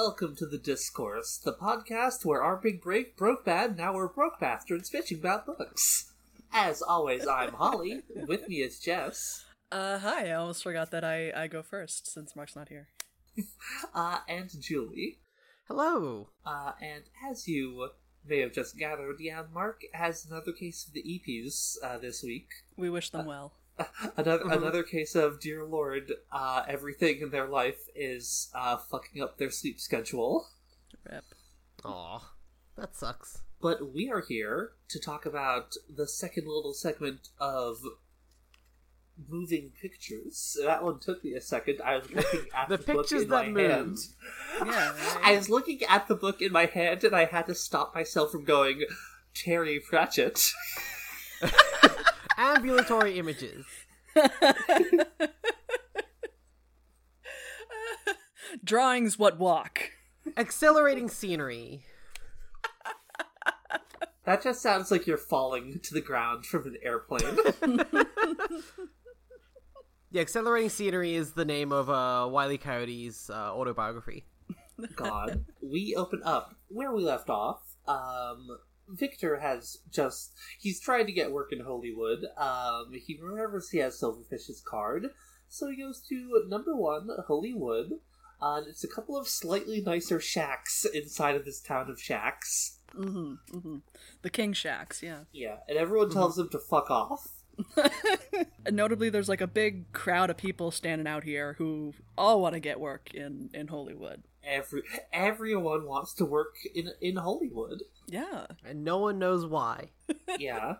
and welcome to the Disc-Course, the podcast where our big break broke bad, now we're broke bastards bitching about books. As always, I'm Holly. With me is Jess. Uh, hi. I almost forgot that I, I go first since Mark's not here. Uh, and Julie. Hello. Uh, and as you may have just gathered, yeah, Mark has another case of the EPs uh, this week. We wish them well. Another another case of dear lord, uh, everything in their life is uh, fucking up their sleep schedule. Rip. Aw, that sucks. But we are here to talk about the second little segment of moving pictures. That one took me a second. I was looking at the, The book pictures in that my move. hand. Yeah. I was looking at the book in my hand, and I had to stop myself from going, Terry Pratchett. Ambulatory images. Drawings what walk. Accelerating scenery. That just sounds like you're falling to the ground from an airplane. yeah, accelerating scenery is the name of uh, Wiley Coyote's uh, autobiography. God. We open up where we left off. Um, Victor has just. He's trying to get work in Hollywood. Um, he remembers he has Silverfish's card. So he goes to number one, Hollywood. Uh, and it's a couple of slightly nicer shacks inside of this town of shacks. Mm-hmm. Mm-hmm. The King Shacks, yeah. Yeah, and everyone tells him to fuck off. And notably, there's like a big crowd of people standing out here who all want to get work in in Hollywood. Every everyone wants to work in in Hollywood. Yeah. And no one knows why. yeah.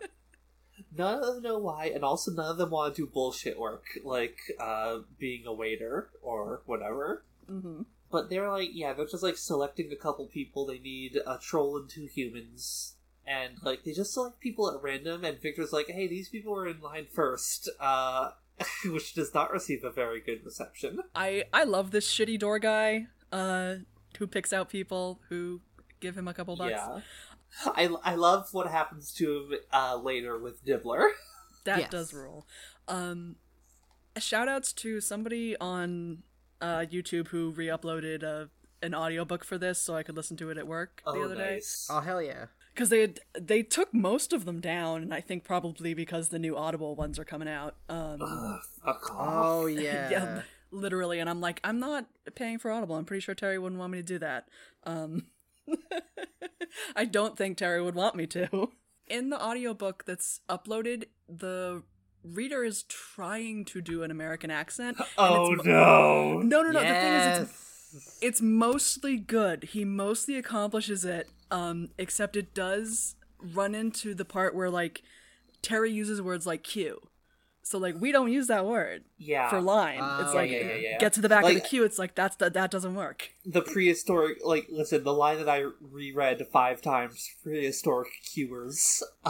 None of them know why, and also none of them want to do bullshit work, like uh, being a waiter or whatever. Mm-hmm. But they're like, yeah, they're just like selecting a couple people. They need a troll and two humans. And like, they just select people at random, and Victor's like, hey, these people are in line first, uh, which does not receive a very good reception. I I love this shitty door guy. Uh, who picks out people who give him a couple bucks. Yeah. I, I love what happens to him uh, later with Dibbler. That Yes. does rule. Um, shout outs to somebody on uh, YouTube who re uploaded uh, an audiobook for this so I could listen to it at work the oh, other day. Oh, hell yeah. Because they had, they took most of them down, and I think probably because the new Audible ones are coming out. Um, Ugh. Oh, yeah. yeah, literally. And I'm like, I'm not paying for Audible. I'm pretty sure Terry wouldn't want me to do that. Um, I don't think Terry would want me to. In the audiobook that's uploaded, the reader is trying to do an American accent. Oh it's, no! No, no, no. The thing is, it's it's mostly good. He mostly accomplishes it, um, except it does run into the part where like Terry uses words like Q. So like we don't use that word Yeah, for line. Oh, it's like yeah, yeah, yeah. get to the back of the queue. It's like that's that that doesn't work. the prehistoric. Like, listen, the line that I reread five times: prehistoric cures.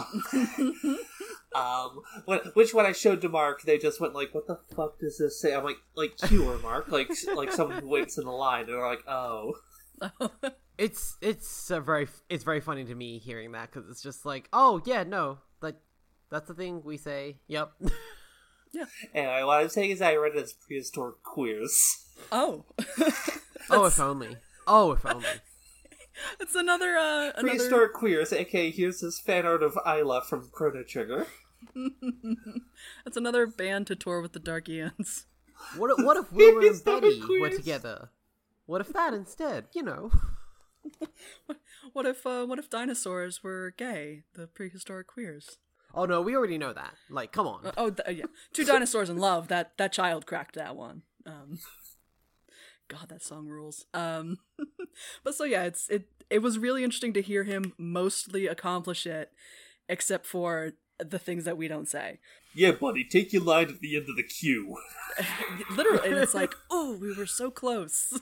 um, when, which when I showed to Mark, they just went like, "What the fuck does this say?" I'm like, "Like cure, Mark, like like someone who waits in the line," and they're like, "Oh." It's it's a very it's very funny to me hearing that because it's just like oh yeah no like that's the thing we say yep Anyway, what I'm saying is I read it as prehistoric queers. oh, oh if only oh if only it's another uh another. Prehistoric queers, aka here's this fan art of Ayla from Chrono Trigger. It's another band to tour with the Dark Eons. what if, what if Wilbur and Prehistoric Betty were together what if that instead you know What if uh what if dinosaurs were gay? The prehistoric queers. Oh no we already know that like come on Oh th- yeah, two dinosaurs in love. That that child cracked that one. Um, God, that song rules. Um, but so yeah, it's it. It was really interesting to hear him mostly accomplish it, except for the things that we don't say. Yeah, buddy, take your line at the end of the queue. Literally, and it's like, oh, we were so close.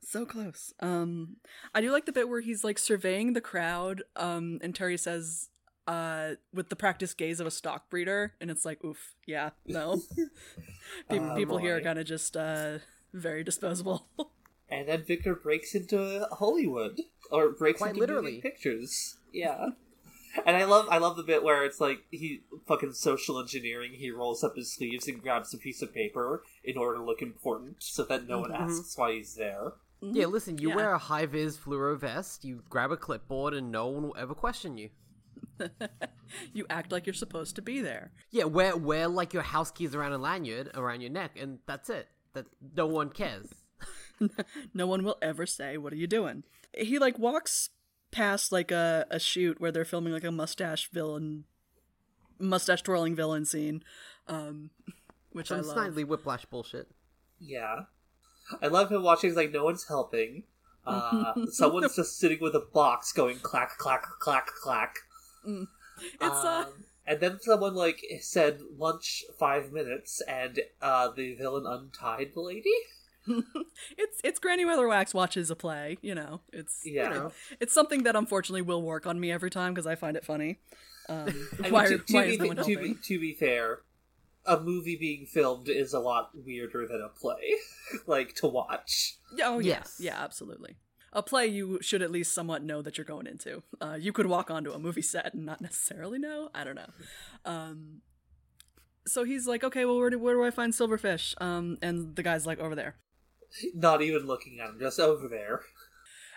so close. Um I do like the bit where he's like surveying the crowd, um, and Terry says, uh, with the practiced gaze of a stock breeder, and it's like, oof, yeah, no. Pe- Oh, people here are kind of just uh very disposable. And then Victor breaks into Hollywood, or breaks Quite into literally. pictures. Yeah, and I love I love the bit where it's like he fucking social engineering. He rolls up his sleeves and grabs a piece of paper in order to look important, so that no one Mhm. asks why he's there. Yeah, listen, you Yeah. wear a high vis fluoro vest, you grab a clipboard, and no one will ever question you. You act like you're supposed to be there. Yeah, wear wear like your house keys around a lanyard around your neck, and that's it. That no one cares. No one will ever say, "What are you doing?" He like walks past like a a shoot where they're filming like a mustache villain, mustache twirling villain scene, um, which I Some love. snidely whiplash bullshit. Yeah. I love him watching, it's like, no one's helping. Uh, someone's just sitting with a box going clack, clack, clack, clack. It's uh, Um, and then someone, like, said lunch five minutes, and uh, the villain untied the lady? it's it's Granny Weatherwax watches a play. You know, it's Yeah. You know, it's something that unfortunately will work on me every time because I find it funny. Um, I mean, why to, to why be, is no one to, be, helping? to be fair, a movie being filmed is a lot weirder than a play, like, to watch. Yeah, Oh yeah, Yes. yeah, absolutely. A play you should at least somewhat know that you're going into. Uh, you could walk onto a movie set and not necessarily know. I don't know. Um, so he's like, okay, well, where do, where do I find Silverfish? Um, and the guy's like, over there. Not even looking at him, just over there.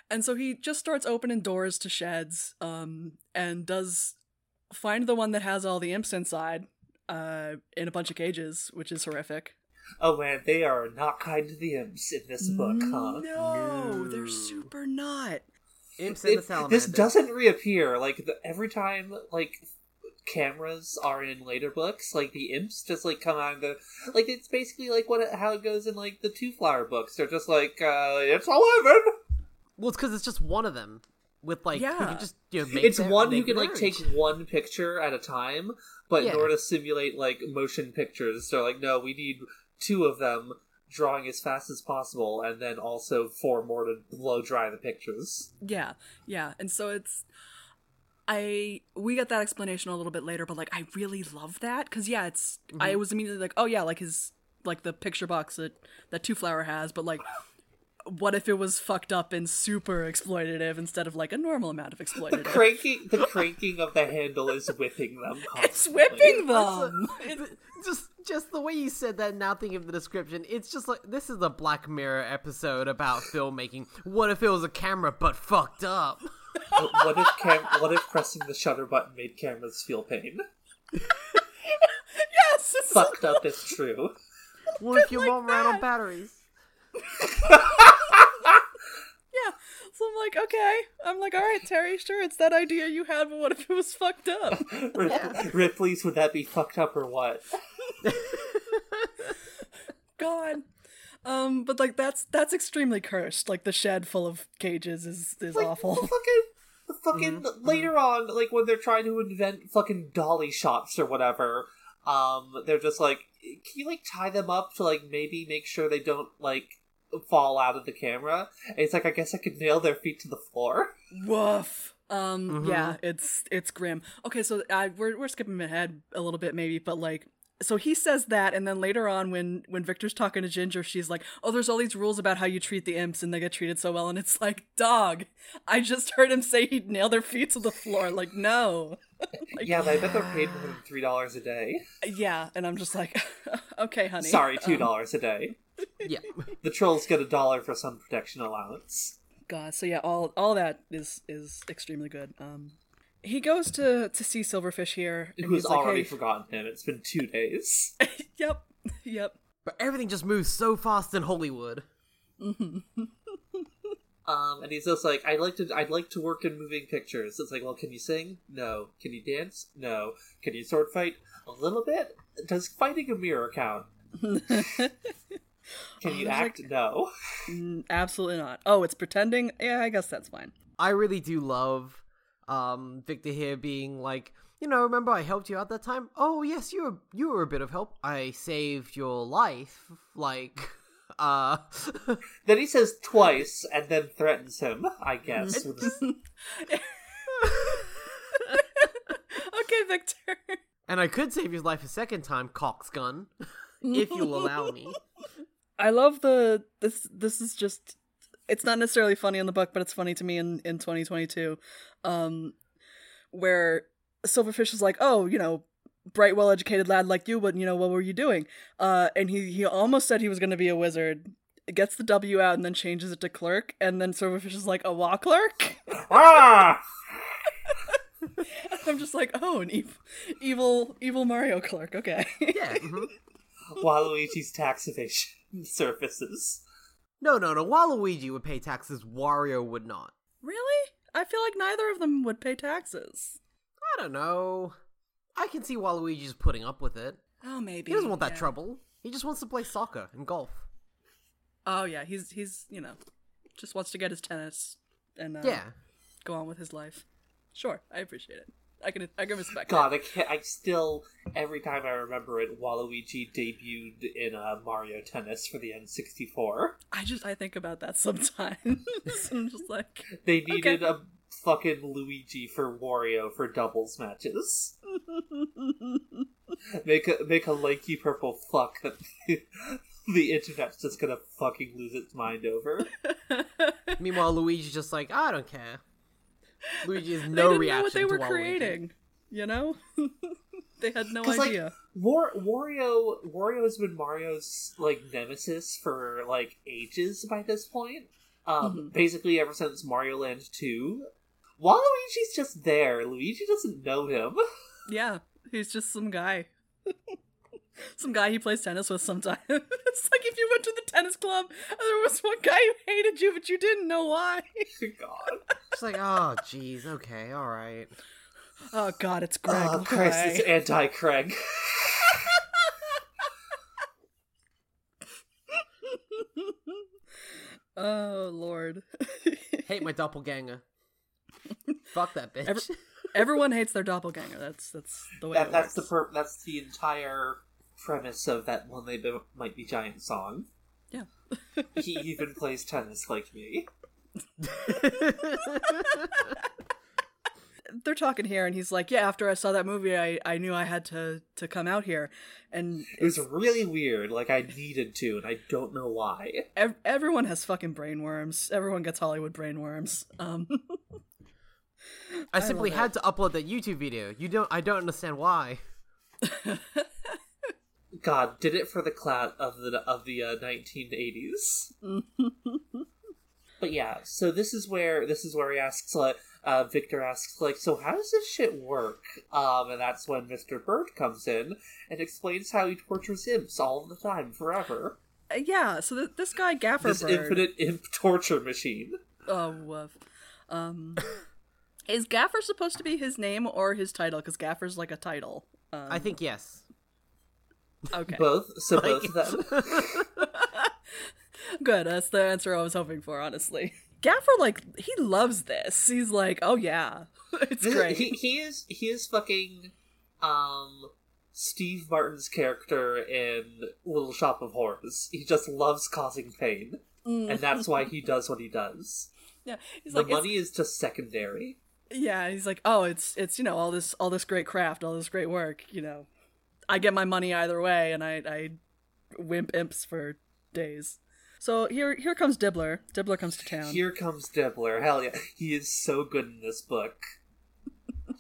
And so he just starts opening doors to sheds, um, and does find the one that has all the imps inside, uh, in a bunch of cages, which is horrific. Oh man, they are not kind to the imps in this book, huh? No, they're super not. imps and the It- salamander. this doesn't reappear. Like the, every time, like cameras are in later books, like the imps just like come out and go. Like it's basically like what how it goes in like the Twoflower books. They're just like uh, it's eleven. Well, it's because it's just one of them. With like, who Yeah. can just you know, make It's their- one who make can their like take one picture at a time, but Yeah. in order to simulate like motion pictures, they're like, no, we need two of them drawing as fast as possible, and then also four more to blow dry the pictures. Yeah, yeah. And so it's I we get that explanation a little bit later, but like I really love that cuz yeah, it's I mm-hmm. was immediately like, "Oh yeah, like his like the picture box that that Twoflower has, but like what if it was fucked up and super exploitative instead of like a normal amount of The exploitative? cranking, the cranking of the handle is whipping them. it's whipping them. th- just just the way you said that now thinking of the description it's just like this is a black mirror episode about filmmaking what if it was a camera but fucked up What- what if cam- what if pressing the shutter button made cameras feel pain? yes. it's- Fucked up is true. what if your like mom ran on that. batteries Yeah. So I'm like, "Okay." I'm like, "All right, Terry, sure, it's that idea you had, but what if it was fucked up?" Rip- Ripley's would that be fucked up or what? God. Um, but like that's that's extremely cursed. Like the shed full of cages is is Like, awful. The fucking, the fucking later on, like when they're trying to invent fucking dolly shots or whatever, um, they're just like, can you like tie them up to like maybe make sure they don't like fall out of the camera? And it's like I guess I could nail their feet to the floor. Woof. Um, Mhm. yeah, it's it's grim. Okay, so I we're we're skipping ahead a little bit maybe, but like so he says that and then later on when when Victor's talking to Ginger, she's like, "Oh, there's all these rules about how you treat the imps and they get treated so well." And it's like, "Dog, I just heard him say he'd nail their feet to the floor." Like, "No." Like, yeah, but I bet they're paid more than three dollars a day. Yeah, and I'm just like, "Okay, honey." Sorry, two Um, dollars a day. Yeah The trolls get a dollar for sun protection allowance. God, so yeah, all all that is is extremely good. Um, he goes to to see Silverfish here, and Who's he's like, already hey, forgotten him? It's been two days. yep, yep. but everything just moves so fast in hollywood Um, and he's just like, I'd like to, I'd like to work in moving pictures. It's like, well, can you sing? No. Can you dance? No. Can you sword fight? A little bit. Does fighting a mirror count? Can you there's, act? No. Mm, Absolutely not. Oh, it's pretending. Yeah, I guess that's fine. i really do love um victor here being like you know remember i helped you out that time oh yes you were you were a bit of help i saved your life like uh Then he says twice, and then threatens him. I guess. Okay, Victor. And I could save your life a second time, coxgun, if you'll allow me. I love the this. This is just. It's not necessarily funny in the book, but it's funny to me in in 2022, um, where Silverfish is like, oh, you know, bright, well-educated lad like you, but you know, what were you doing? Uh, and he he almost said he was going to be a wizard, gets the W out and then changes it to clerk, and then Silverfish is like a wa clerk. ah! I'm just like, oh, an evil, evil, evil Mario clerk. Okay. Yeah. mhm. Waluigi's tax evasion surfaces. No, no, no. Waluigi would pay taxes. Wario would not. really? I feel like neither of them would pay taxes. I don't know. I can see Waluigi's putting up with it. Oh, maybe. He doesn't want that yeah. trouble. He just wants to play soccer and golf. Oh yeah, he's he's you know, just wants to get his tennis and uh, Yeah. go on with his life. Sure, I appreciate it. I can I can respect. God, I, can't, I still every time I remember it, Waluigi debuted in uh, Mario Tennis for the N64. I just I think about that sometimes. I'm just like, They needed a fucking Luigi for Wario for doubles matches. make a make a lanky purple fuck that the internet's just gonna fucking lose its mind over. Meanwhile, Luigi's just like, I don't care. Luigi has they no didn't reaction know what they to were Waluigi. creating. You know, they had no 'Cause, like, idea. War- Wario Wario has been Mario's like nemesis for like ages by this point. Um, Mhm. basically ever since Mario Land Two. Waluigi's just there. Luigi doesn't know him. Yeah, he's just some guy. Some guy he plays tennis with sometimes. it's like if you went to the tennis club and there was one guy who hated you, but you didn't know why. God. It's like, oh, jeez, okay, all right. Oh God, it's oh, Greg. oh Christ, away. it's anti Craig. oh Lord. Hate my doppelganger. Fuck that bitch. Every- Everyone hates their doppelganger. That's that's the way. That, it that's the works. per- that's the entire premise of that one they Be- might be giant song. Yeah. he even plays tennis like me. They're talking here, and he's like, "Yeah, after I saw that movie, I, I knew I had to to come out here." And It was really weird. Like I needed to, and I don't know why. ev- everyone has fucking brainworms. Everyone gets Hollywood brainworms. Um, I simply love had to upload that YouTube video. You don't. I don't understand why. God did it for the clout of the of the uh, 1980s. but yeah, so this is where this is where he asks like uh, Victor asks like, so how does this shit work? Um, and that's when Mr. Bird comes in and explains how he tortures imps all the time, forever. yeah. So th- this guy Gaffer This Bird. infinite imp torture machine. Oh, woof. Um, is Gaffer supposed to be his name or his title? Because Gaffer's like a title. Um, I think yes. Okay. Both, so both of them. Good. That's the answer I was hoping for, honestly. Gaffer, like, he loves this. He's like, oh yeah, it's This- great. He, he is he is fucking um Steve Martin's character in Little Shop of Horrors. He just loves causing pain, Mm. and that's why he does what he does. yeah, he's The like, money is just secondary. yeah, he's like, oh, it's it's you know all this all this great craft, all this great work. You know, I get my money either way, and I I wimp imps for days. So here here comes Dibbler. Dibbler comes to town. Here comes Dibbler. Hell yeah, he is so good in this book.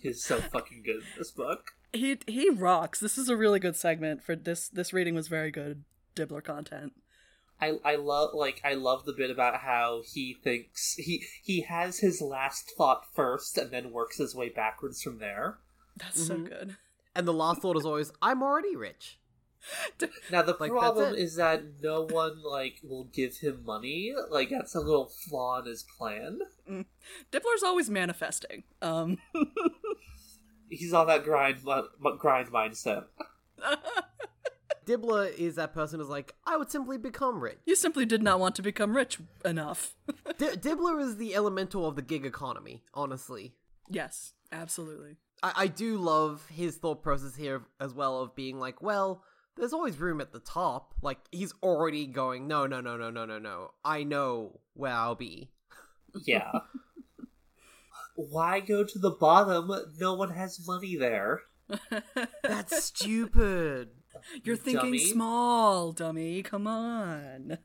He is so fucking good in this book. he he rocks. This is a really good segment for this. This reading was very good Dibbler content. I I love like I love the bit about how he thinks he he has his last thought first and then works his way backwards from there. That's so Mhm. good. And the last thought is always, "I'm already rich." Now the Like, problem is that no one like will give him money. Like that's a little flaw in his plan. Dibbler's always manifesting. Um, He's on that grind mi- grind mindset. Dibbler is that person who's like, I would simply become rich. you simply did not want to become rich enough. D- Dibbler is the elemental of the gig economy, honestly. yes, absolutely. I-, I do love his thought process here as well of being like, well, there's always room at the top. Like, he's already going, no, no, no, no, no, no, no. I know where I'll be. Yeah. Why go to the bottom? No one has money there. That's stupid. You're thinking Dummy. small, dummy. Come on.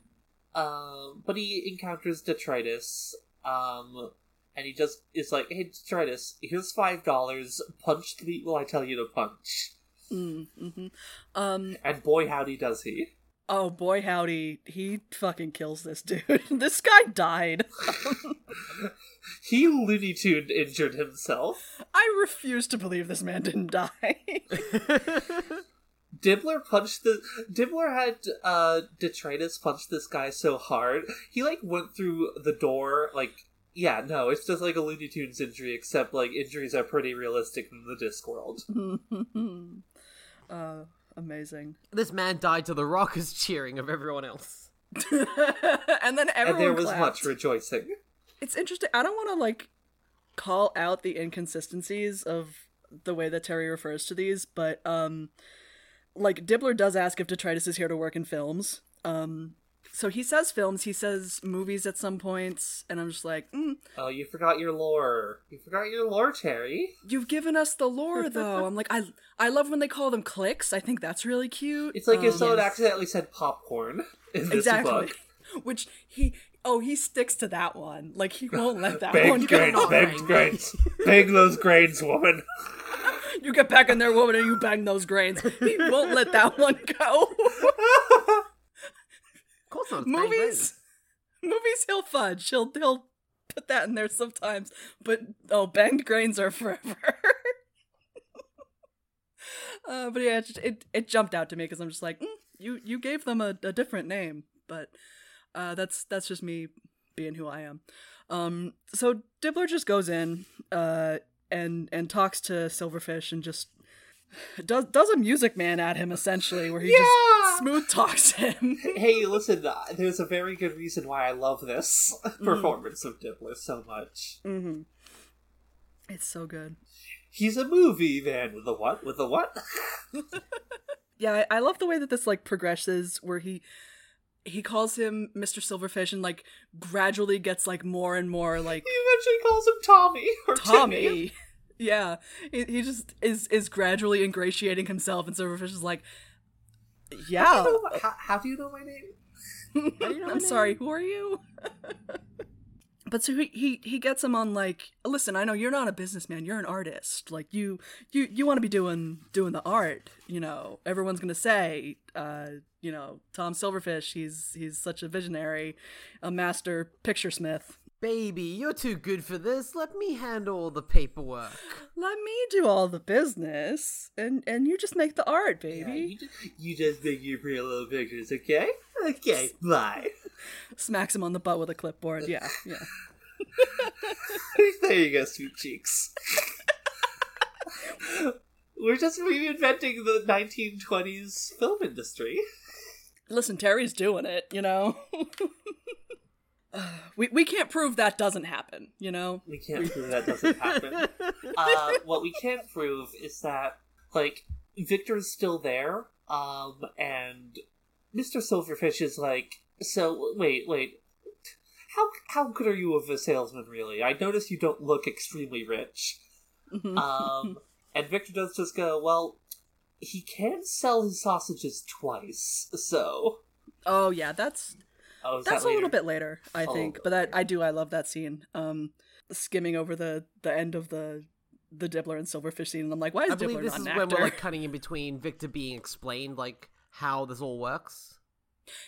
Um, but he encounters detritus. Um, and he just is like, "Hey, detritus, here's five dollars. Punch the people I tell you to punch." Mm, hmm Um. And boy, howdy does he! Oh boy, howdy, he fucking kills this dude. this guy died. He Looney Tune injured himself. I refuse to believe this man didn't die. Dibbler punched the Dibbler had uh detritus punch this guy so hard he like went through the door like yeah no it's just like a Looney Tunes injury except like injuries are pretty realistic in the Discworld. uh, amazing. this man died to the rockers cheering of everyone else. and then everyone and there was clapped. much rejoicing. it's interesting. I don't want to like call out the inconsistencies of the way that Terry refers to these, but um, like Dibbler does ask if Detritus is here to work in films. Um, so he says films, he says movies at some points, and I'm just like, mm, Oh, you forgot your lore. You forgot your lore, Terry. you've given us the lore though. I'm like, I I love when they call them clicks. I think that's really cute. It's like if Um, someone accidentally said popcorn in this exactly, book. which he oh he sticks to that one. Like he won't let that Baked one go. grains, on, baked man. grains. Bake those grains, woman. You get back in there, woman, and you bang those grains. He won't let that one go. Course not. movies, movies, he'll fudge. He'll he'll put that in there sometimes. But oh, banged grains are forever. uh, but yeah, it, just- it it jumped out to me because I'm just like, mm, you you gave them a, a different name, but uh, that's that's just me being who I am. Um, so Dibbler just goes in uh, and and talks to Silverfish and just does does a Music Man at him essentially, where he Yeah! just smooth talks him. hey, listen, uh, there's a very good reason why I love this performance of Dibbler so much. hmm It's so good. He's a movie man with a what? With a what? Yeah, I, I love the way that this like progresses, where he he calls him Mr. Silverfish and like gradually gets like more and more like He eventually calls him Tommy or Timmy. Tommy. Yeah, he, he just is is gradually ingratiating himself, and Silverfish is like, How yeah. do you know- how, how do you know my name? You know I'm sorry, name? who are you? but so he, he he gets him on like, listen, I know you're not a businessman, you're an artist. Like you you you want to be doing doing the art. You know, everyone's gonna say, uh, you know, Tom Silverfish, he's he's such a visionary, a master picture smith. Baby, you're too good for this. Let me handle all the paperwork. Let me do all the business, and and you just make the art, Yeah, baby. you, just, you just make your pretty little pictures, okay? Okay, bye. Smacks him on the butt with a clipboard. Yeah, yeah. there you go, sweet cheeks. We're just reinventing the 1920s film industry. Listen, Terry's doing it, you know? we, we can't prove that doesn't happen, you know? We can't prove that doesn't happen. uh, what we can prove is that, like, Victor's still there, um, and Mr. Silverfish is like, so, wait, wait. How, how good are you of a salesman, really? I notice you don't look extremely rich. Um, and Victor does just go, well, he can sell his sausages twice, so. oh, yeah, that's Oh, that's that a little bit later, I Oh, think. But that I do, I love that scene. Um, skimming over the, the end of the the Dibbler and Silverfish scene, and I'm like, why is I believe Dibbler this not is an when we're like cutting in between Victor being explained like how this all works.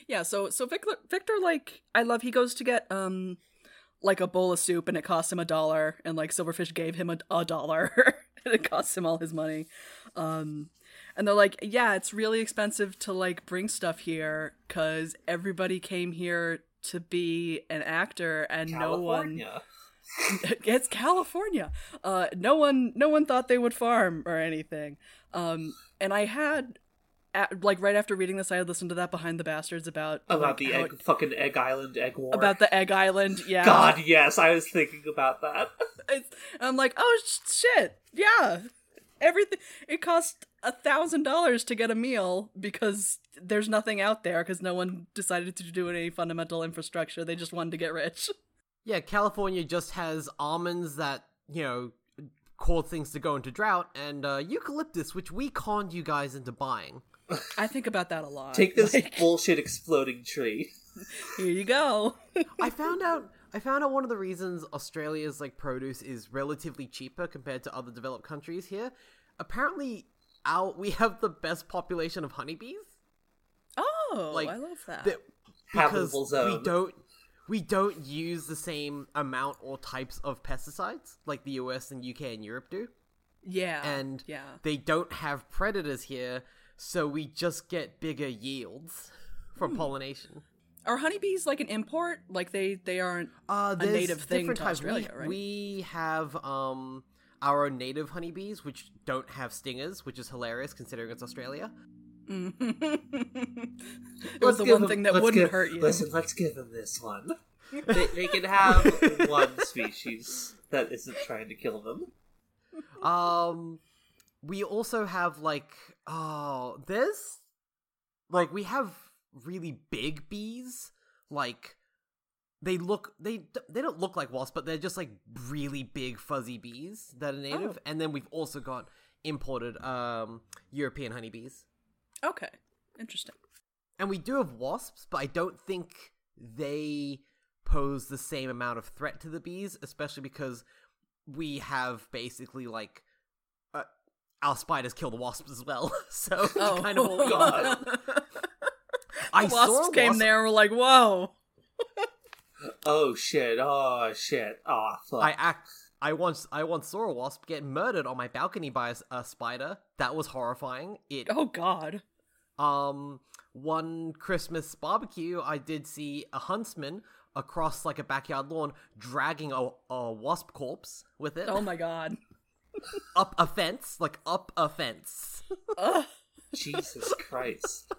Yeah, so so Victor, Victor like I love he goes to get um like a bowl of soup and it costs him a dollar and like Silverfish gave him a, a dollar and it costs him all his money. Um and they're like, "Yeah, it's really expensive to like bring stuff here cuz everybody came here to be an actor and no one. it's California. Uh, no one, no one thought they would farm or anything. Um, and I had, at, like, right after reading this, I had listened to that Behind the Bastards about About like, the egg, it- fucking Egg Island egg war. about the Egg Island. Yeah, God, yes, I was thinking about that. It's, I'm like, oh sh- shit, yeah. Everything it cost a thousand dollars to get a meal because there's nothing out there because no one decided to do any fundamental infrastructure. They just wanted to get rich. Yeah, California just has almonds that, you know, cause things to go into drought, and uh, eucalyptus, which we conned you guys into buying. I think about that a lot. Take this Like, bullshit exploding tree. here you go. I found out I found out one of the reasons Australia's like produce is relatively cheaper compared to other developed countries here. Apparently our we have the best population of honeybees. Oh, Like, I love that. that- because Habitable we don't we don't use the same amount or types of pesticides like the US and UK and Europe do. yeah, and yeah. they don't have predators here, so we just get bigger yields from Hmm. pollination. Are honeybees like an import? Like they they aren't Uh, a native thing different to types. Australia, we, right? we have um our own native honeybees, which don't have stingers, which is hilarious considering it's Australia. it was the one him- thing that wouldn't give- hurt you. Listen, let's give them this one. they, they can have one species that isn't trying to kill them. Um, we also have like oh, there's like we have really big bees. Like they look they they don't look like wasps, but they're just like really big fuzzy bees that are native. Oh. And then we've also got imported um European honeybees. Okay, interesting. And we do have wasps, but I don't think they pose the same amount of threat to the bees, especially because we have basically like uh, our spiders kill the wasps as well. so Oh, kind of God. I Wasps saw a came wasp- there and were like, "Whoa!" Oh shit! Oh shit! Oh fuck! I act. I once I once saw a wasp get murdered on my balcony by a spider. That was horrifying. It Oh God! um one Christmas barbecue, I did see a huntsman across like a backyard lawn dragging a, a wasp corpse with it Oh my God! up a fence, like up a fence. Ugh. Jesus Christ!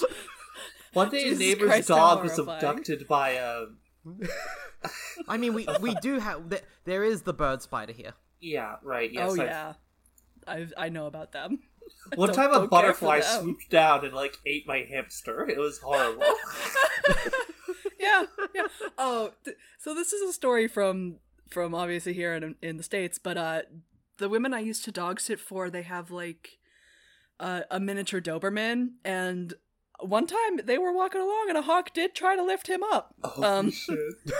One day, Jesus a neighbor's Christ, dog was abducted by a. I mean, we we do have th- there is the bird spider here. Yeah, right. Yes. oh I've- yeah, I I know about them. One time, a don't care for butterfly swooped down and like ate my hamster. It was horrible. yeah, yeah. Oh, th- so this is a story from from obviously here in in the states, but uh, the women I used to dog sit for, they have like uh, a miniature Doberman, and one time they were walking along, and a hawk did try to lift him up. oh Um, shit!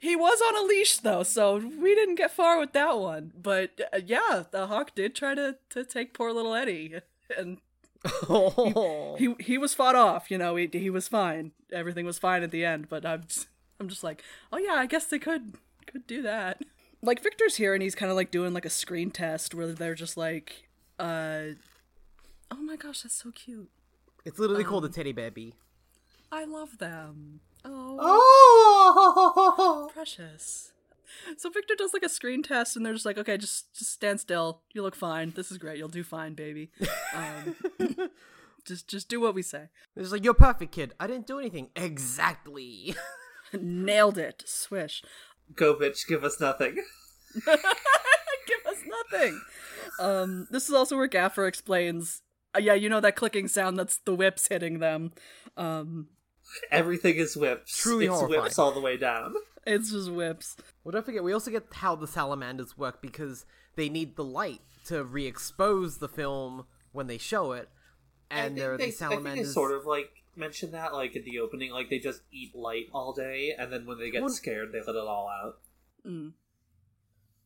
He was on a leash though, so we didn't get far with that one. But uh, yeah, the hawk did try to to take poor little Eddie, and Oh, he he was fought off. You know, he he was fine. Everything was fine at the end. But I'm just, I'm just like, oh yeah, I guess they could could do that. Like Victor's here, and he's kind of like doing like a screen test where they're just like, uh, oh my gosh, that's so cute. It's literally called a teddy bear bee. I love them. Oh, Oh! precious. So Victor does like a screen test, and they're just like, okay, just just stand still. You look fine. This is great. You'll do fine, baby. Um, just just do what we say. It's like you're perfect, kid. I didn't do anything exactly. Nailed it. Swish. Go, bitch! Give us nothing. Give us nothing. Um, this is also where Gaffer explains. Uh, yeah, you know that clicking sound. That's the whips hitting them. Um, Everything is whips. Truly it's horrifying. whips all the way down. it's just whips. Well, don't forget, we also get how the salamanders work because they need the light to re-expose the film when they show it, and think there are they, these I think salamanders. they sort of like mention that, like in the opening, like they just eat light all day, and then when they get Well- scared, they let it all out. Mm.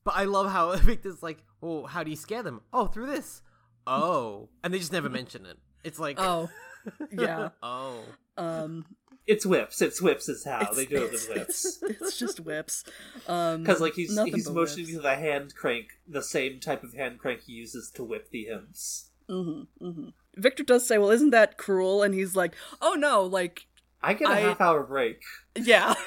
But I love how Victor's like, "Oh, how do you scare them? Oh, through this. Oh, and they just never mention it. It's like, Oh, yeah. oh, Um, It's whips. It's whips. Is how they do it with whips. it's, it's just whips. Um, Because like he's he's motioning whips. to the hand crank, the same type of hand crank he uses to whip the imps. Mm-hmm, mm-hmm. Victor does say, "Well, isn't that cruel?" And he's like, "Oh no, like, I get a I- half hour break. yeah."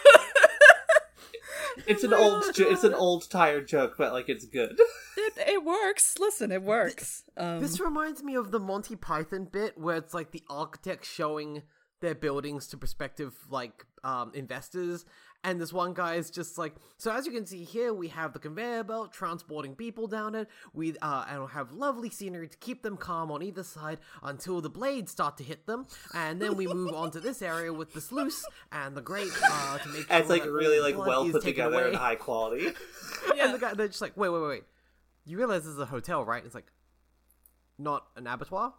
It's an old jo- it's an old tired joke, but like it's good. it, it works. Listen, it works. Um, This reminds me of the Monty Python bit where it's like the architects showing their buildings to prospective like um, investors, and this one guy is just like, so as you can see here, we have the conveyor belt transporting people down it. We uh, and we'll have lovely scenery to keep them calm on either side until the blades start to hit them, and then we move on to this area with the sluice and the grate uh, to make sure it's like that really like well put together away. and high quality. And the guy, they're just like, wait, wait, wait, wait. You realize this is a hotel, right? It's like, not an abattoir?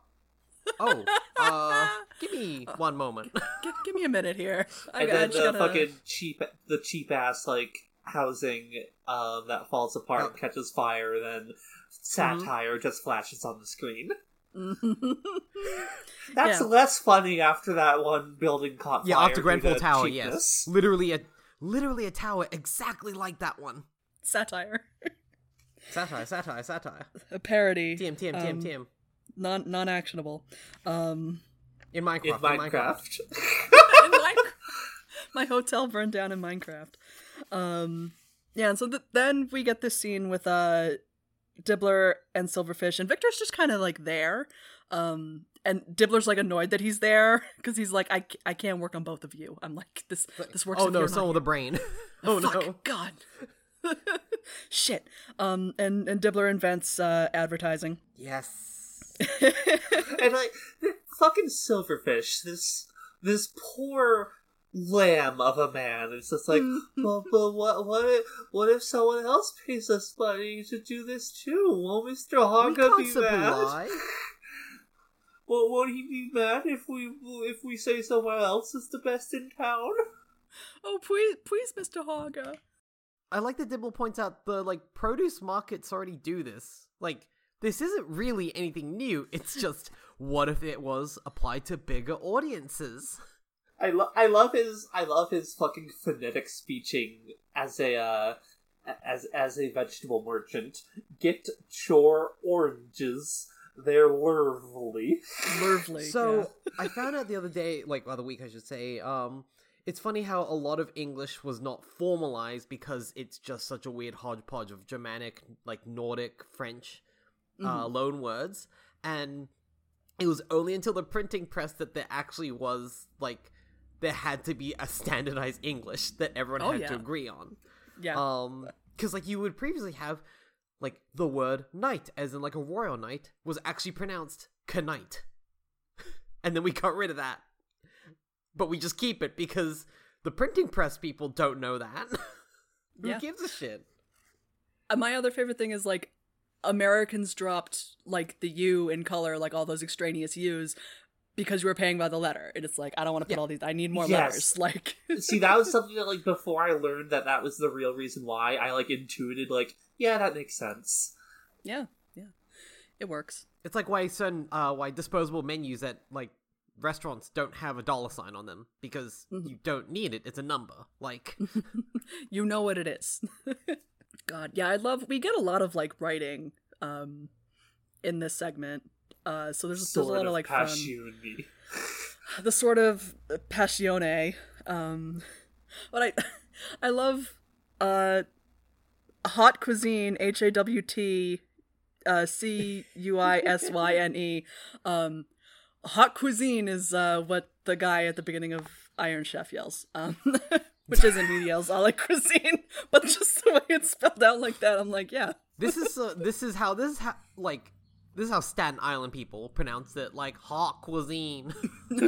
Oh, uh, give me one moment. give, give me a minute here. I, and then the gotta- fucking cheap the cheap ass like housing um that falls apart Oh. and catches fire then satire just flashes on the screen That's Yeah. less funny after that one building caught Yeah, fire. after Grenfell Tower, cheapness. yes. Literally a literally a tower exactly like that one. Satire, Satire, satire, satire. a parody, TM, TM, TM, um, TM. Non non actionable. Um, In Minecraft. In In Minecraft. Minecraft. in Minecraft. my hotel burned down in Minecraft. Um, yeah, and so th- then we get this scene with uh Dibbler and Silverfish, and Victor's just kind of like there. Um, and Dibbler's like annoyed that he's there because he's like, I, c- I can't work on both of you. I'm like, this this works. Oh if no, you're someone not with a brain. oh Fuck, no. God. Shit. Um, and and Dibbler invents uh, advertising. Yes. And like the fucking silverfish, this this poor lamb of a man. It's just like, but, but what what if, what if someone else pays us money to do this too? Won't Mister we Honka be simply mad? lie. Well, won't he be mad if we if we say someone else is the best in town? oh please, please, Mr. Harga. I like that Dibble points out the like produce markets already do this. Like this isn't really anything new. It's just what if it was applied to bigger audiences? I lo- I love his I love his fucking phonetic speeching as a uh, as as a vegetable merchant. Get chore oranges. They're lovely. Lovely. So I found out the other day, like the other week, I should say. Um, it's funny how a lot of English was not formalized because it's just such a weird hodgepodge of Germanic, like Nordic, French, uh, loan words, and it was only until the printing press that there actually was like there had to be a standardized English that everyone Oh, had to agree on. yeah. Um, because like you would previously have like the word knight, as in like a royal knight, was actually pronounced knight, and then we got rid of that, but we just keep it because the printing press people don't know that. Who Yeah. gives a shit? Uh, my other favorite thing is like Americans dropped like the U in color, like all those extraneous U's, because you were paying by the letter. And it's like I don't want to put Yeah. all these. I need more Yes. letters. Like See, that was something that like before I learned that that was the real reason why I like intuited like yeah that makes sense. yeah, yeah, it works. It's like why certain uh why disposable menus at like restaurants don't have a dollar sign on them because you don't need it. It's a number. Like You know what it is. God, yeah, I love. We get a lot of like writing um in this segment. Uh, so there's, there's a lot of of like fun. the Sword of Passione. Um, but I, I love uh, hot cuisine. H a w t, uh, c u i s y n e. Um, hot cuisine is uh what the guy at the beginning of Iron Chef yells. Um, which isn't yells I like cuisine, but just the way it's spelled out like that, I'm like, yeah. this is uh, this is how this is how like this is how Staten Island people pronounce it like hot cuisine.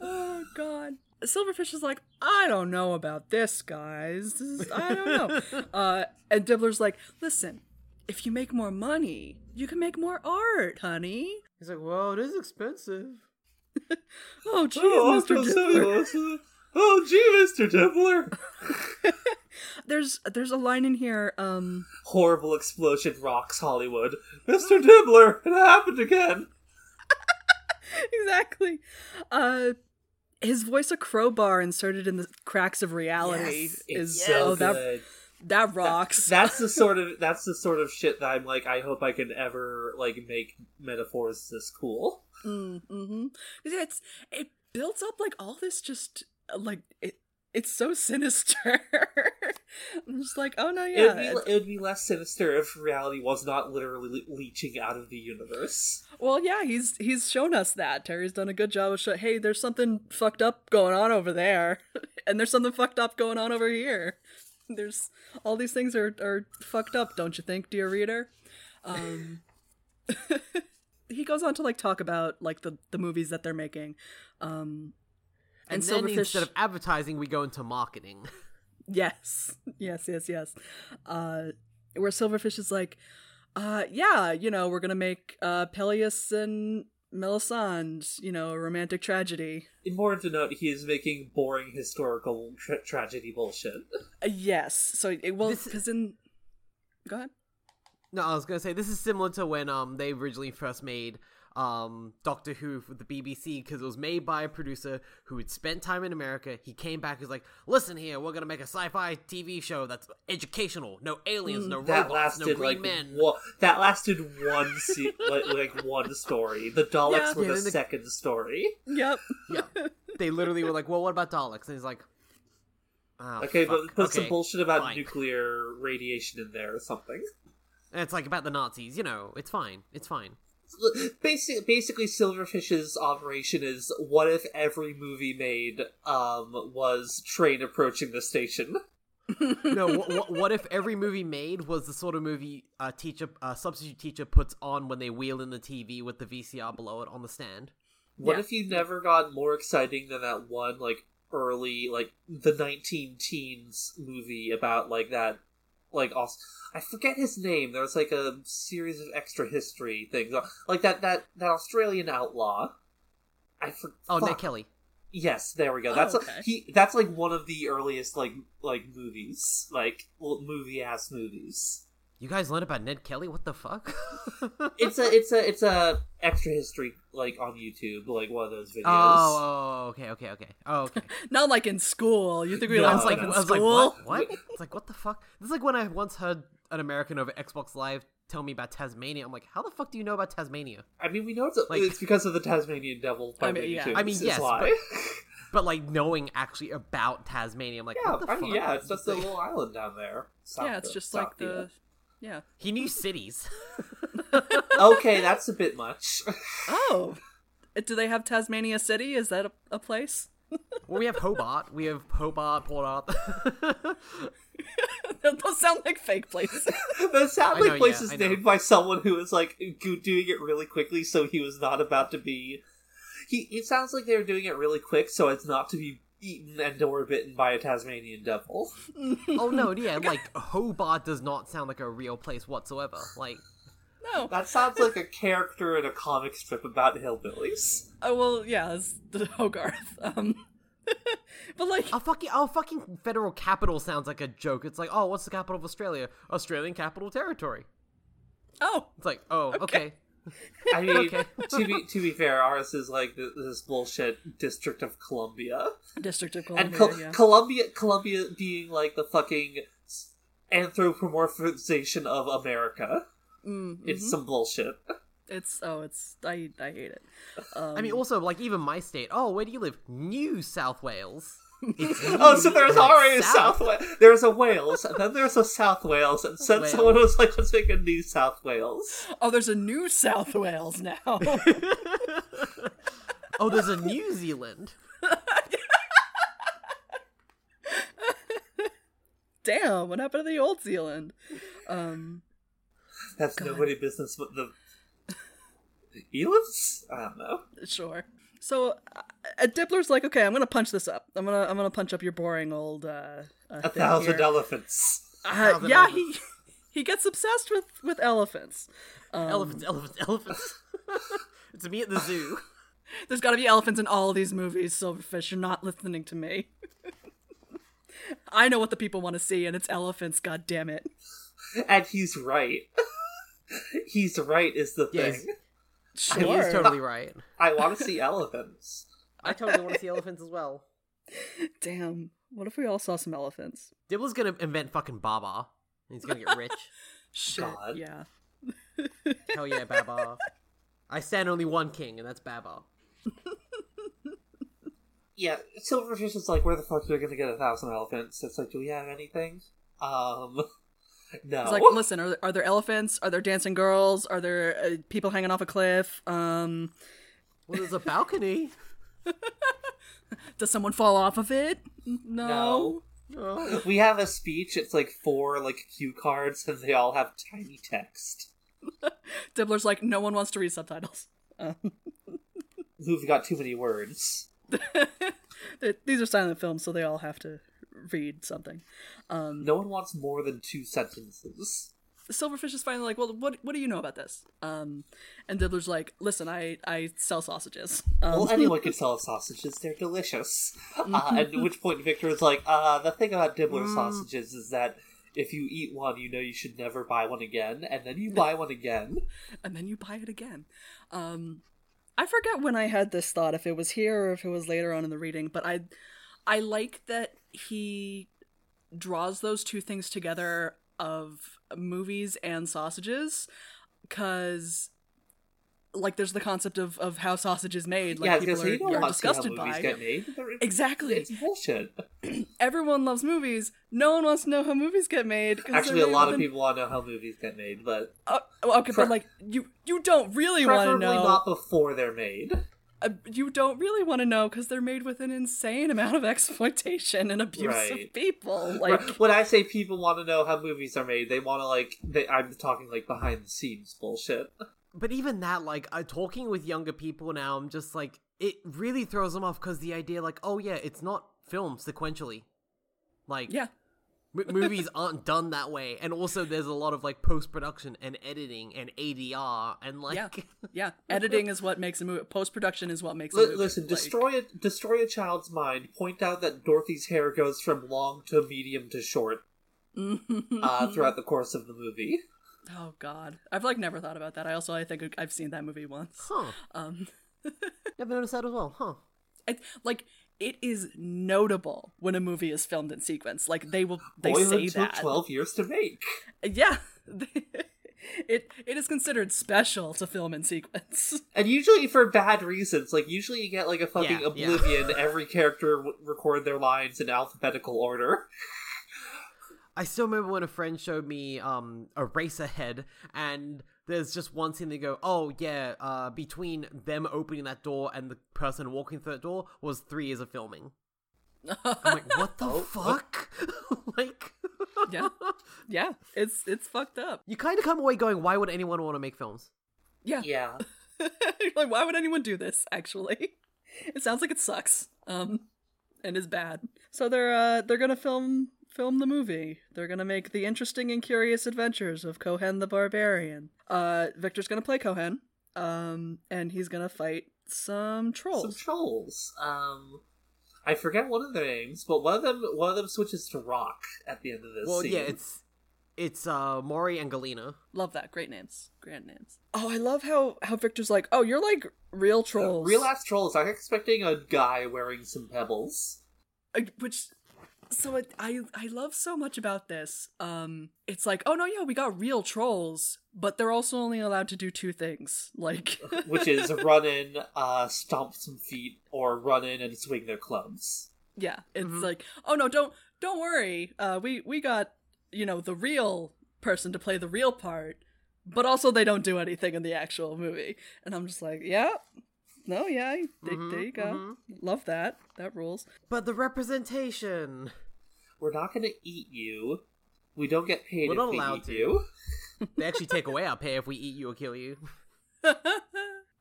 Oh God. Silverfish is like, I don't know about this, guys. This is, I don't know. uh, and Dibbler's like, listen, if you make more money, you can make more art, honey. He's like, well, it is expensive. Oh, jeez, Oh, Mr. Dibbler. Oh, gee, Mister Dibbler. There's there's a line in here. Um, Horrible explosion rocks Hollywood. Mister Dibbler, it happened again. exactly. Uh, his voice a crowbar inserted in the cracks of reality Yes, is so oh that good. that rocks. That's the sort of that's the sort of shit that I'm like. I hope I can ever like make metaphors this cool. Mm, mm-hmm. It's it builds up like all this just like it. It's so sinister. I'm just like, oh no, it yeah. would be it would be less sinister if reality was not literally le- leeching out of the universe. well, yeah, he's he's shown us that. Terry's done a good job of showing. Hey, there's something fucked up going on over there, and there's something fucked up going on over here. There's all these things are are fucked up, don't you think, dear reader? Um, he goes on to like talk about like the the movies that they're making. Um, And, And then Silverfish- instead of advertising, we go into marketing. Yes, yes, yes, yes. Uh, where Silverfish is like, uh, yeah, you know, we're gonna make uh, Peleus and Melisande, you know, a romantic tragedy. Important to note, he is making boring historical tra- tragedy bullshit. Uh, yes, so it well This- because in go ahead. No, I was gonna say this is similar to when um they originally first made um Doctor Who with the BBC because it was made by a producer who had spent time in America. He came back, he's like, "Listen here, we're gonna make a sci-fi TV show that's educational, no aliens, no that robots, no lasted green like men." one, that lasted one se- like, like one story. The Daleks Yeah. were Yeah, the then the- second story. Yep. yeah, they literally were like, "Well, what about Daleks?" And he's like, oh, Okay, fuck. but put some bullshit about fine." nuclear radiation in there or something. And it's like about the Nazis, you know. It's fine. It's fine. Basically, basically, Silverfish's operation is: what if every movie made um was train approaching the station? no, what, what if every movie made was the sort of movie a teacher, a substitute teacher puts on when they wheel in the TV with the VCR below it on the stand? What Yeah. if you never got more exciting than that one like early like the nineteen teens movie about like that like Aus- I forget his name. There was like a series of extra history things like that that that Australian outlaw. I for- Oh, fuck. Ned Kelly. Yes, there we go. Oh, That's okay. a, he. That's like one of the earliest like like movies, like movie ass movies. You guys learned about Ned Kelly? What the fuck? It's a it's a it's a extra history like on YouTube, like one of those videos. Oh, oh, okay, okay, okay. Oh, okay. Not like in school. You think we No, learned I was like, stuff I in was like, school? what? What? It's like, what the fuck? This is like when I once heard an American over Xbox Live tell me about Tasmania. I'm like, how the fuck do you know about Tasmania? I mean, we know it's, Like- it's because of the Tasmanian Devil. By I mean, Looney yeah. Tunes, I mean, is yes, why. But like knowing actually about Tasmania, I'm like, yeah, what the I mean, fuck? yeah, it's just a little island down there. South yeah, it's of- just south like the. Yeah. He knew cities. okay, that's a bit much. Oh. Do they have Tasmania City? Is that a, a place? well, we have Hobart. We have Hobart, Port Arthur. Those sound like fake places. Those sound like know, places I know. named by someone who was like doing it really quickly, so he was not about to be. He. It sounds like they were doing it really quick, so as not to be eaten and or bitten by a Tasmanian devil. oh no, yeah, like Hobart does not sound like a real place whatsoever. Like, No. That sounds like a character in a comic strip about hillbillies. Oh well, yeah, it's the Hogarth. Um, but like, our fucking our fucking federal capital sounds like a joke. It's like, oh, what's the capital of Australia? Australian Capital Territory. oh, It's like, oh, okay. I mean, Okay. to be to be fair, ours is like th- this bullshit District of Columbia, District of and Columbia. Col- yeah. Columbia, Columbia being like the fucking s- anthropomorphization of America. Mm, It's some bullshit. It's oh, it's I I hate it. Um, I mean, also, like, even my state. Oh, where do you live? New South Wales. It's Oh, so there's like, already a South Wales. There's a Wales, and then there's a South Wales, and then Wales. someone was like, "Let's make a new South Wales." oh, there's a new South Wales now. oh, there's a New Zealand. Damn, what happened to the old Zealand? Um, That's God. nobody business but the Elands. I don't know. sure. So uh, Dibbler's like, okay, I'm gonna punch this up. I'm gonna I'm gonna punch up your boring old uh, uh A thing thousand here. elephants. Uh, thousand yeah, elephants. he he gets obsessed with with elephants. Um, Elephants, elephants, elephants. it's me at the zoo. There's got to be elephants in all these movies, Silverfish. You're not listening to me. I know what the people want to see, and it's elephants. God damn it! And he's right. he's right is the Yeah, thing. he's- Sure. He is totally right. I want to see elephants. I totally want to see elephants as well. Damn. What if we all saw some elephants? Dibbler's gonna invent fucking Babar. and He's gonna get rich. Shit. God. Yeah. Hell yeah, Babar. I stand only one king, and that's Babar. Yeah, Silverfish is like, where the fuck are we gonna get a thousand elephants? It's like, do we have anything? Um, no. It's like, listen, are there, are there elephants? Are there dancing girls? Are there uh, people hanging off a cliff? Um, Well, there's a balcony. does someone fall off of it? No. No. We have a speech. It's like four like cue cards, and they all have tiny text. Dibbler's like, no one wants to read subtitles. Um, Who've got too many words? these are silent films, so they all have to read something. Um, No one wants more than two sentences. Silverfish is finally like, well, what what do you know about this? Um, and Dibbler's like, listen, I I sell sausages. Um, Well, anyone can sell sausages. They're delicious. Mm-hmm. Uh, at which point Victor is like, uh, the thing about Dibbler Mm. sausages is that if you eat one, you know you should never buy one again, and then you buy one again. and then you buy it again. Um, I forget when I had this thought, if it was here or if it was later on in the reading, but I, I like that he draws those two things together of movies and sausages, because like there's the concept of, of how sausage is made. Like yeah, people are, you are want to see how disgusted by. made. Exactly. It's bullshit. Everyone loves movies. No one wants to know how movies get made. Actually, a lot of people want to know how movies get made, but Uh, okay, Pre- but like you, you don't really want to preferably know. not before they're made. Uh, you don't really want to know because they're made with an insane amount of exploitation and abuse Right. of people. Like, when I say people want to know how movies are made, they want to like. They, I'm talking like behind the scenes bullshit. But even that, like, uh, talking with younger people now, I'm just like, it really throws them off because the idea, like, oh yeah, it's not filmed sequentially. Like, yeah, m- movies aren't done that way, and also there's a lot of like post production and editing and ADR and like, yeah, yeah. Editing is what makes a movie. Post production is what makes a movie. listen, Like, destroy a destroy a child's mind. Point out that Dorothy's hair goes from long to medium to short uh, throughout the course of the movie. oh God, I've like never thought about that. I also I think I've seen that movie once. huh? Um, Never noticed that as well, huh? I, like it is notable when a movie is filmed in sequence. Like they will they Boyhood say took that. twelve years to make. Yeah. it it is considered special to film in sequence. And usually for bad reasons. Like usually you get like a fucking Yeah, yeah. oblivion. Every character w- record their lines in alphabetical order. I still remember when a friend showed me um Eraserhead, and there's just one scene they go, "Oh yeah, uh, between them opening that door and the person walking through that door was three years of filming." I'm like, "What the Oh, fuck?" like, yeah. Yeah. It's it's fucked up. you kind of come away going, "Why would anyone want to make films?" Yeah. Yeah. like why would anyone do this actually? It sounds like it sucks. Um and is bad. So they're uh they're going to film film the movie. They're going to make the interesting and curious adventures of Cohen the Barbarian. Uh Victor's going to play Cohen. Um and he's going to fight some trolls. Some trolls. Um, I forget one of their names, but one of them one of them switches to rock at the end of this. Well, scene. yeah, it's it's uh Morry and Galena. Love that. Great names. Grand names. Oh, I love how how Victor's like, "Oh, you're like real trolls." real ass trolls. I'm expecting a guy wearing some pebbles. Uh, which so it, I I love so much about this. Um it's like, "Oh no, yeah, we got real trolls, but they're also only allowed to do two things." Like which is run in, uh, stomp some feet, or run in and swing their clubs. yeah, it's Mhm. like, "Oh no, don't don't worry. Uh we we got, you know, the real person to play the real part, but also they don't do anything in the actual movie." And I'm just like, "Yeah. No, yeah, th- Mhm, there you go. mhm. Love that. That rules." But the representation. We're not going to eat you. We don't get paid We're if not we allowed eat to. you. They actually take away our pay if we eat you or kill you.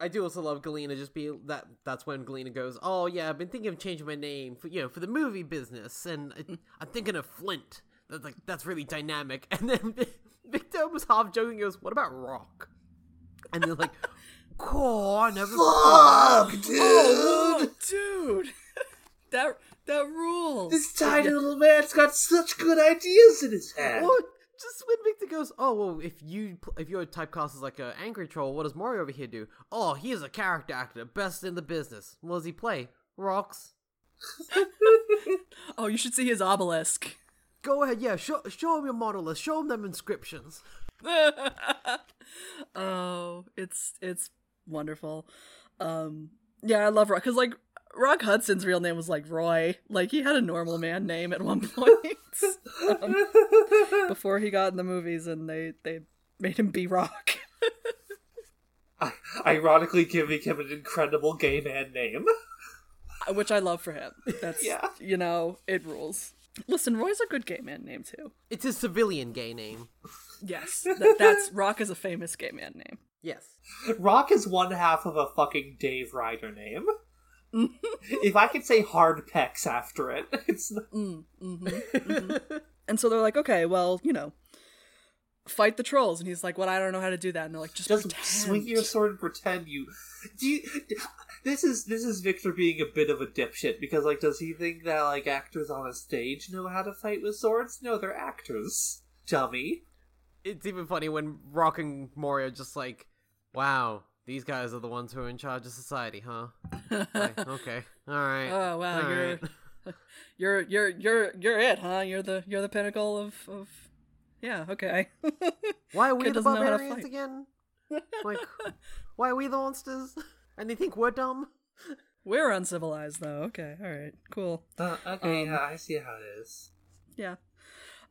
I do also love Galena. Just be that. That's when Galena goes, "Oh yeah, I've been thinking of changing my name for you know for the movie business, and I, I'm thinking of Flint. That's like that's really dynamic." And then Victor was half joking, he goes, "What about Rock?" And they're like, "Cool, I never." Fuck, dude! Oh, dude, that that rules. This tiny little man's got such good ideas in his head. Or just when Victor goes, "Oh well, if you pl- if you're typecast as like an angry troll, what does Mario over here do? Oh, he is a character actor, best in the business. What does he play? Rocks. Oh, you should see his obelisk. Go ahead, yeah. Show show him your monolith. Show him them inscriptions. oh, it's it's wonderful. Um, yeah, I love Rock because like Rock Hudson's real name was like Roy. Like he had a normal man name at one point um, before he got in the movies, and they they made him be Rock. Ironically, giving him an incredible gay man name. Which I love for him. That's Yeah. you know, it rules. Listen, Roy's a good gay man name too. It's his civilian gay name. Yes, that, that's Rock is a famous gay man name. Yes. Rock is one half of a fucking Dave Ryder name. if I could say hard pecs after it, it's Mm, mhm, mhm. and so they're like, okay, well, you know, fight the trolls, and he's like, "What? I don't know how to do that." And they're like, "Just, Just pretend. swing your sword and pretend you. Do you? This is this is Victor being a bit of a dipshit because like, does he think that like actors on a stage know how to fight with swords? No, they're actors. Dummy. It's even funny when Rock and Morry are just like, "Wow, these guys are the ones who are in charge of society, huh?" Like, okay, all right. Oh wow, all you're, right. you're you're you're you're it, huh? You're the you're the pinnacle of of. Yeah. Okay. Why are we Kid the doesn't know how to barbarians again? Like, why are we the monsters? And they think we're dumb. We're uncivilized, though. Okay. All right. Cool. Uh, okay, Um, yeah, I see how it is. Yeah.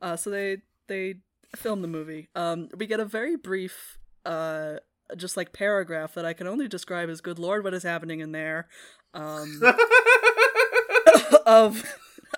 Uh, so they they film the movie. Um, we get a very brief, uh, just like paragraph that I can only describe as "Good Lord, what is happening in there?" Um, of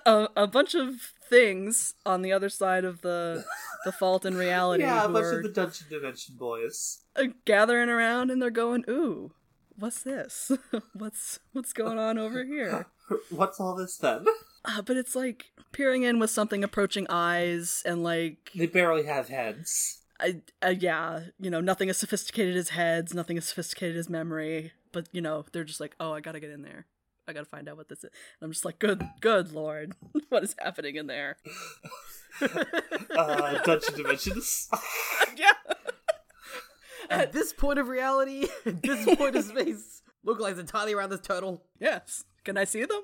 a, a bunch of things on the other side of the the fault in reality yeah, a bunch of the Dungeon Dimension boys. uh, gathering around and they're going, "Ooh, what's this? what's what's going on over here?" What's all this then? Uh, but it's like peering in with something approaching eyes and like They barely have heads. I, uh, yeah, you know, nothing as sophisticated as heads, nothing as sophisticated as memory. But you know, they're just like, oh, I gotta get in there. I gotta find out what this is. And I'm just like, good, good lord, what is happening in there? Uh, Dungeon Dimensions. yeah, At this point of reality, at this point of space, look like entirely around this turtle. yes. Can I see them?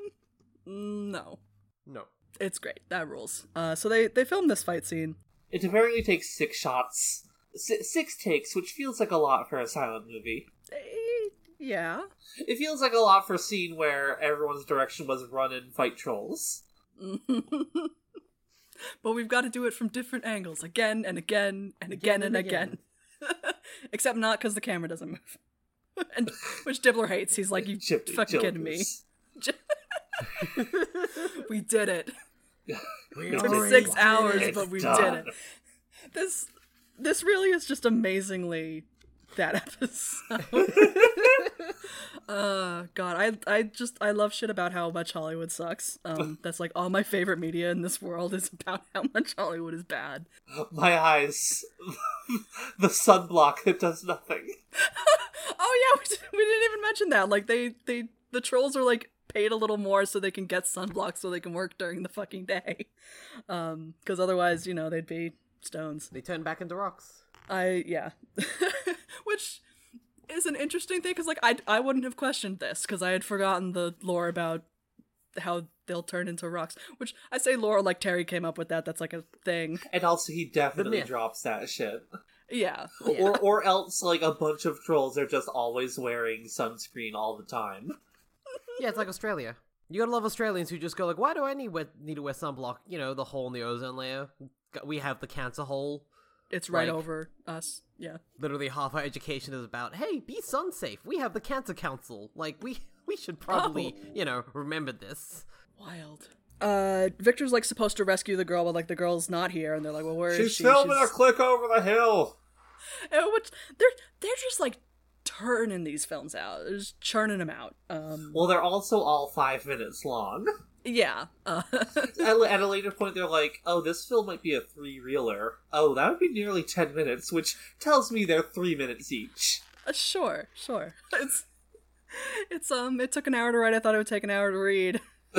Mm, No, No. it's great. That rules. Uh, so they they filmed this fight scene. It apparently takes six shots. Six takes, which feels like a lot for a silent movie. Eh, yeah. It feels like a lot for a scene where everyone's direction was run and fight trolls. but we've got to do it from different angles again and again and again, Again and and again. Except not because the camera doesn't move. and which Dibbler hates. He's like, "You Chip- fucking kidding me? We did it. We It took six hours, but we done. did it. This this really is just amazingly that episode. uh god, I I just I love shit about how much Hollywood sucks. Um that's like all my favorite media in this world is about how much Hollywood is bad. My eyes. the sunblock that does nothing. Oh yeah, we, we didn't even mention that. Like they they the trolls are like paid a little more so they can get sunblock so they can work during the fucking day. Um cuz otherwise, you know, they'd be stones. They turn back into rocks. I yeah. Which is an interesting thing cuz like I I wouldn't have questioned this cuz I had forgotten the lore about how they'll turn into rocks. Which I say lore like Terry came up with that. That's like a thing. And also, he definitely drops that shit. Yeah. Or, or else, like, a bunch of trolls are just always wearing sunscreen all the time. Yeah, it's like Australia. You gotta love Australians who just go like, "Why do I need we- need to wear sunblock?" You know, the hole in the ozone layer. We have the cancer hole. It's right Like- over us. Yeah. Literally, half our education is about, "Hey, be sun safe." We have the Cancer Council. Like, we we should probably, you know, remember this. Wild. Uh, Victor's like supposed to rescue the girl, but like the girl's not here, and they're like, "Well, where is She's she?" filming She's- a click over the hill. And which they're they're just like turning these films out. They're just churning them out. Um, Well, they're also all five minutes long. yeah. Uh, at, at a later point, they're like, "Oh, this film might be a three-reeler. Oh, that would be nearly ten minutes, which tells me they're three minutes each." uh, sure, sure. It's it's um. It took an hour to write. I thought it would take an hour to read.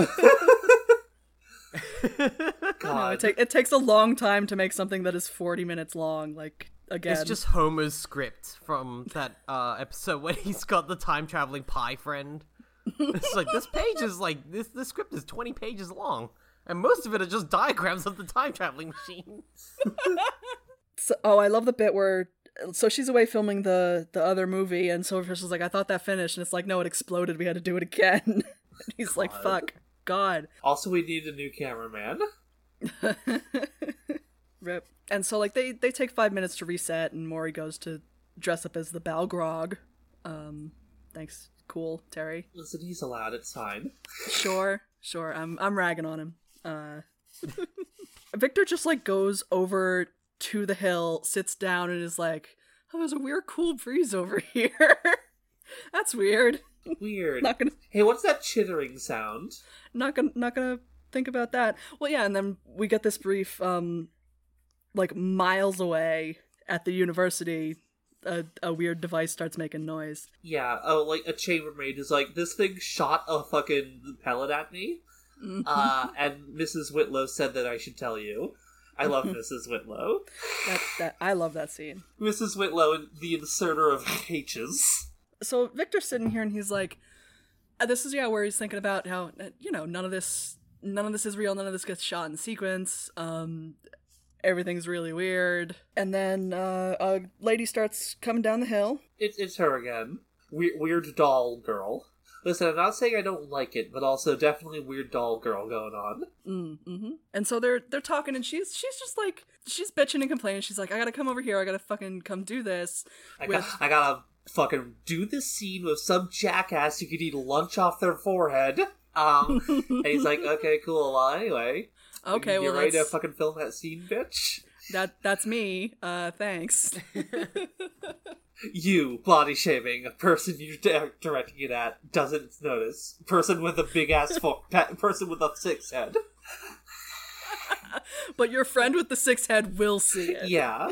No, it, take, it takes a long time to make something that is forty minutes long. Like again, It's just Homer's script from that uh, episode when he's got the time traveling pie friend. It's like this page is like this. This script is twenty pages long, and most of it are just diagrams of the time traveling machine. So, oh, I love the bit where so she's away filming the the other movie, and Silverfish is like, "I thought that finished," and it's like, "No, it exploded. We had to do it again." and he's like, "Fuck, God." also we need a new cameraman. Rip. And so like they they take five minutes to reset, and Morry goes to dress up as the Balgrog. Um, thanks, cool, Terry. Listen, he's allowed. It's fine. Sure, sure. I'm I'm ragging on him. Uh, Victor just like goes over to the hill, sits down, and is like, "Oh, there's a weird cool breeze over here. That's weird. Weird. Not gonna Hey, what's that chittering sound? not gonna not gonna think about that. Well, yeah, and then we get this brief, um, like miles away, at the university, a, a weird device starts making noise. Yeah, oh, like a chambermaid is like, this thing shot a fucking pellet at me. Mm-hmm. Uh, and Mrs. Whitlow said that I should tell you. I love Mrs. Whitlow. That, that I love that scene. Mrs. Whitlow, the inserter of H's. So Victor's sitting here and he's like, uh, "This is yeah where he's thinking about how uh, you know none of this none of this is real, none of this gets shot in sequence. Um, everything's really weird." And then uh, a lady starts coming down the hill. It, it's her again. We- weird doll girl. Listen, I'm not saying I don't like it, but also definitely weird doll girl going on. Mm, hmm And so they're they're talking, and she's she's just like she's bitching and complaining. She's like, "I gotta come over here. I gotta fucking come do this." I, With- got, I gotta fucking do this scene with some jackass who could eat lunch off their forehead. Um, and he's like, okay, cool. Well, anyway, Okay, you well ready to fucking film that scene, bitch? that that's me. Uh, thanks. You body shaming a person you're di- directing it at doesn't notice. Person with a big ass fo- pe- person with a six head. but your friend with the six head will see it. Yeah,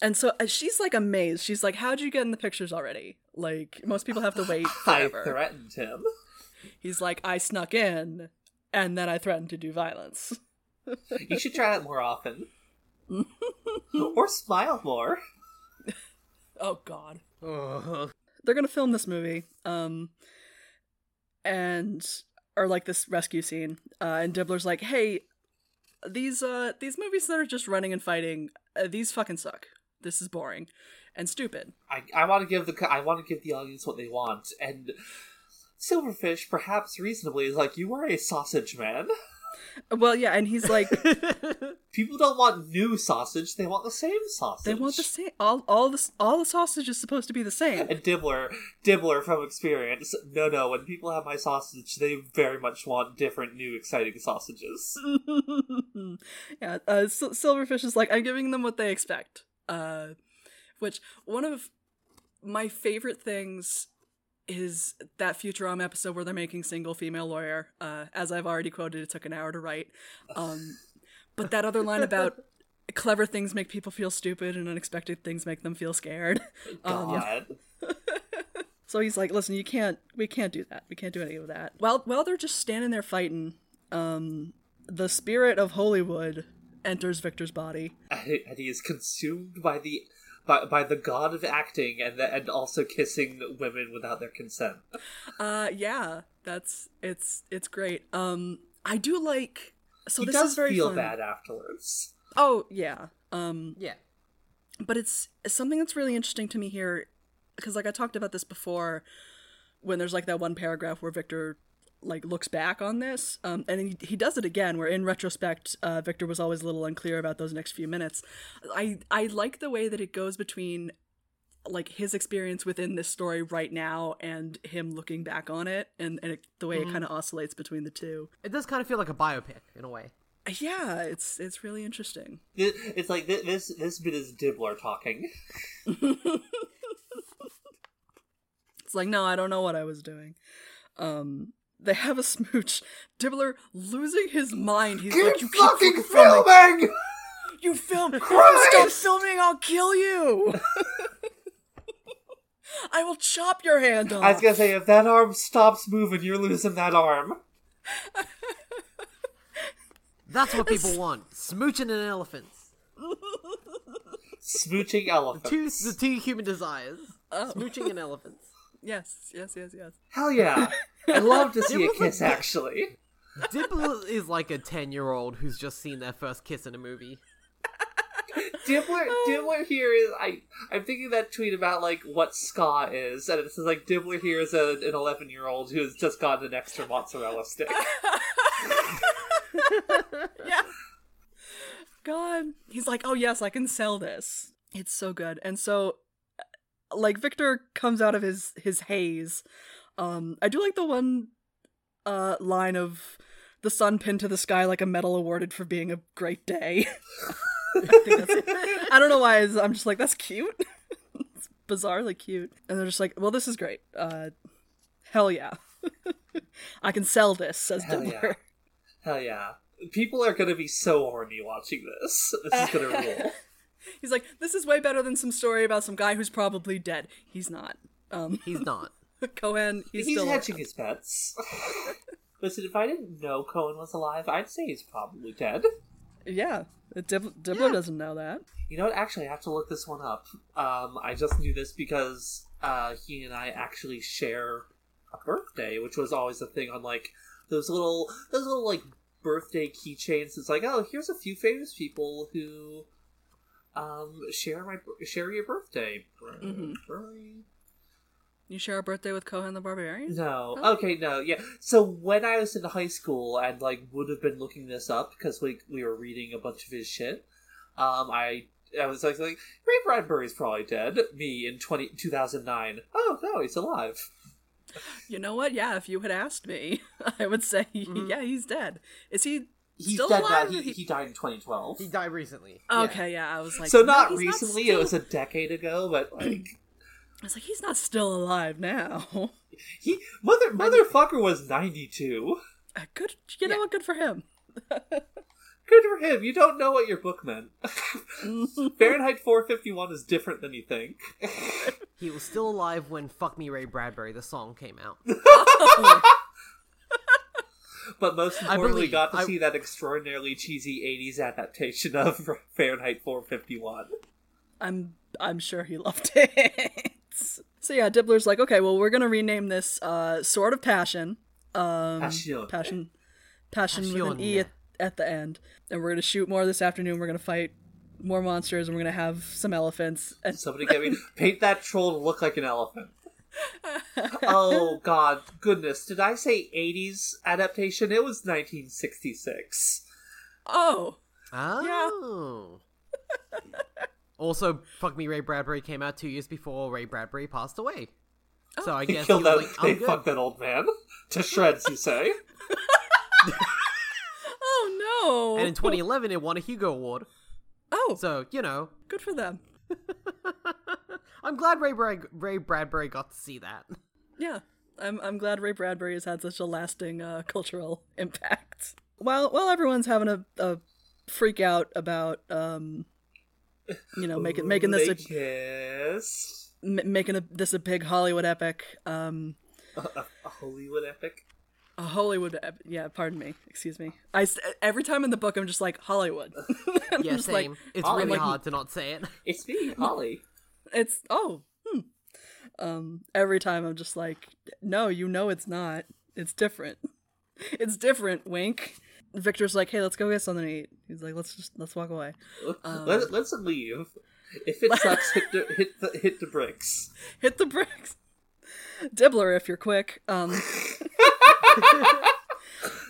And so uh, she's like amazed. She's like, "How'd you get in the pictures already? Like most people have to wait I forever." threatened him. He's like, "I snuck in, and then I threatened to do violence." You should try that more often, or smile more. Oh God. They're gonna film this movie um and or like this rescue scene uh and dibbler's like hey these uh these movies that are just running and fighting uh, these fucking suck this is boring and stupid I, I want to give the I want to give the audience what they want, and Silverfish, perhaps reasonably, is like, "You are a sausage man." well yeah and he's like People don't want new sausage; they want the same sausage. they want the same all all this all the sausage is supposed to be the same And Dibbler, Dibbler from experience, no, no. When people have my sausage, they very much want different, new, exciting sausages. yeah uh Sil- silverfish is like i'm giving them what they expect uh which one of my favorite things is that Futurama episode where they're making single female lawyer. Uh, as I've already quoted, it took an hour to write. Um, but that other line about clever things make people feel stupid and unexpected things make them feel scared. Um, God, so he's like, "Listen, you can't. We can't do that. We can't do any of that." While while they're just standing there fighting, um, the spirit of Hollywood enters Victor's body. and he is consumed by the by, by the god of acting, and the, and also kissing women without their consent. Uh, yeah, that's it's it's great. Um, I do like. So he this does is very feel fun. bad afterwards. Oh yeah. Um, yeah. but it's, it's something that's really interesting to me here because like i talked about this before when there's like that one paragraph where victor like looks back on this um, and he, he does it again where in retrospect uh, victor was always a little unclear about those next few minutes i i like the way that it goes between like his experience within this story right now and him looking back on it and, and it, the way it kind of oscillates between the two It does kind of feel like a biopic in a way. yeah it's it's really interesting Th- It's like th- this. This bit is Dibbler talking. It's like, no, I don't know what I was doing. Um, they have a smooch. Dibbler losing his mind. He's like, you keep fucking filming. You film. If you stop filming, I'll kill you. I will chop your hand off. I was gonna say, if that arm stops moving, you're losing that arm. That's what people want. Smooching and elephants. Smooching elephants. Two, the two human desires. Oh. Smooching and elephants. Yes, yes, yes, yes. Hell yeah! I'd love to see a kiss. like- Actually, Dibbler is like a 10 year old who's just seen their first kiss in a movie. Dibbler, Dibbler here is. I I'm thinking that tweet about like what ska is, and it says like Dibbler here is a, an 11 year old who has just gotten an extra mozzarella stick. yeah. God. He's like, oh, yes, I can sell this. It's so good. And so, like, Victor comes out of his, his haze. Um, I do like the one uh, line of the sun pinned to the sky like a medal awarded for being a great day. I, I don't know why. I'm just like, that's cute. it's bizarrely cute. And they're just like, well, this is great. Uh, hell yeah. I can sell this, says Hell Dibbler. yeah. Hell yeah! People are gonna be so horny watching this. This is gonna rule. He's like, this is way better than some story about some guy who's probably dead. He's not. Um, He's not. Cohen, he's, He's, still hedging his bets. Listen, if I didn't know Cohen was alive, I'd say he's probably dead. Yeah, Dib- Dibbler doesn't know that. You know what? Actually, I have to look this one up. Um, I just knew this because uh, he and I actually share a birthday, which was always a thing on like those little those little like birthday keychains. It's like, oh, here's a few famous people who um share my share your birthday. Mhm. You share a birthday with Cohen the Barbarian? No. Oh. Okay, no. Yeah. So when I was in high school and like would have been looking this up because we we were reading a bunch of his shit, um, I I was like like Ray Bradbury's probably dead. Me in 20, 2009. Oh no, he's alive. You know what? Yeah, if you had asked me, I would say, Mhm. yeah, he's dead. Is he He's still dead alive? now. He, he died in 2012. He died recently. Okay, yeah. I was like, so no, not he's recently. still- It was a decade ago, but like I was like, he's not still alive now. he mother motherfucker was 92. Uh, Good, you know Yeah. what? Good for him. Good for him. You don't know what your book meant. Fahrenheit 451 is different than you think. He was still alive when "Fuck Me Ray Bradbury" the song came out. But most importantly, believe- got to I- see that extraordinarily cheesy '80s adaptation of Fahrenheit 451. I'm I'm sure he loved it. so yeah, Dibbler's like, okay, well, we're gonna rename this uh, Sword of Passione. Um, Passion. passion, passion with an e at, at the end, and we're gonna shoot more this afternoon. We're gonna fight more monsters, and we're gonna have some elephants. And Somebody get me paint that troll to look like an elephant. Oh God, goodness! Did I say '80s adaptation? It was 1966. oh, Oh. also, "Fuck Me Ray Bradbury" came out two years before Ray Bradbury passed away. Oh. So I They guess he killed that. like, they good." fucked that old man to shreds. You say? oh no! And in 2011, it won a Hugo Award. oh, So you know, good for them. I'm glad Ray, Brad- Ray Bradbury got to see that. Yeah, I'm I'm glad Ray Bradbury has had such a lasting uh, cultural impact. While while everyone's having a, a freak out about um, you know, making making this a, kiss. m- making a, this a big Hollywood epic, um, A, a, a Hollywood epic. a Hollywood ep- yeah, pardon me, excuse me. I s- every time in the book I'm just like Hollywood. Yeah, just like, same. it's oh, really like- hard to not say it. It's me, Holly. It's oh, hmm. Um, every time I'm just like, no, you know it's not. It's different. It's different. Wink. Victor's like, hey, let's go get something to eat. He's like, let's just let's walk away. Um, Let, let's leave. If it sucks, hit the hit the hit the bricks. Hit the bricks. Dibbler, if you're quick. Um,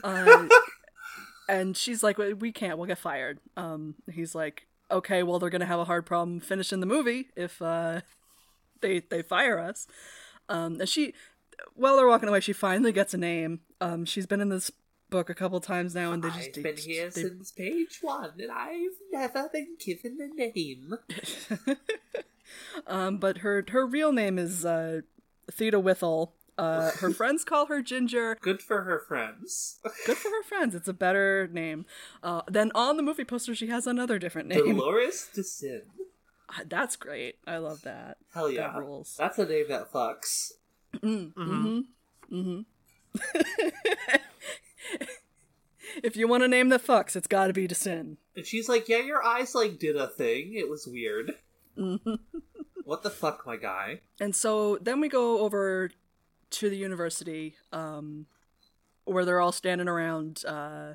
uh, and she's like, "We- we can't. We'll get fired. Um, he's like, okay, well, they're gonna have a hard problem finishing the movie if uh, they they fire us. Um, and she, while they're walking away, she finally gets a name. Um, she's been in this book a couple times now, and they just I've they- been here they- since page one, and I've never been given a name. um, but her her real name is uh, Theda Withel. Uh, her friends call her Ginger. Good for her friends. Good for her friends. It's a better name. Uh, then on the movie poster, she has another different name. Dolores De Syn. Uh, That's great. I love that. Hell yeah. That rules. That's a name that fucks. Mm-hmm. Mm-hmm. if you want a name that fucks, it's got to be De Syn. And she's like, yeah, your eyes like did a thing. It was weird. what the fuck, my guy? And so then we go over to the university, um, where they're all standing around. Uh,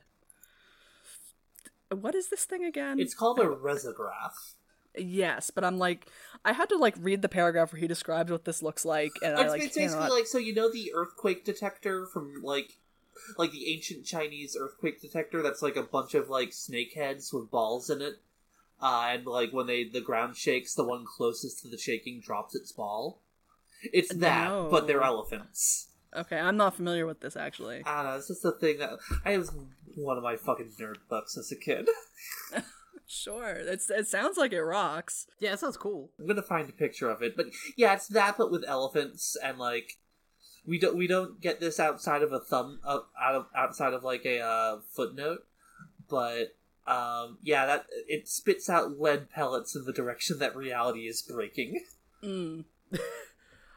what is this thing again? It's called a resograph. Yes, but I'm like, I had to like read the paragraph where he describes what this looks like, and I It's, like it's basically cannot- like so you know the earthquake detector from like like the ancient Chinese earthquake detector that's like a bunch of like snake heads with balls in it. Uh, and like when they the ground shakes, the one closest to the shaking drops its ball. It's that, but they're elephants. Okay, I'm not familiar with this actually. I don't know. It's just a thing that I was one of my fucking nerd books as a kid. Sure, it's it sounds like it rocks. Yeah, it sounds cool. I'm gonna find a picture of it, but yeah, it's that, but with elephants and like we don't we don't get this outside of a thumb uh, out of outside of like a uh, footnote, but Um, yeah, that it spits out lead pellets in the direction that reality is breaking. Mm.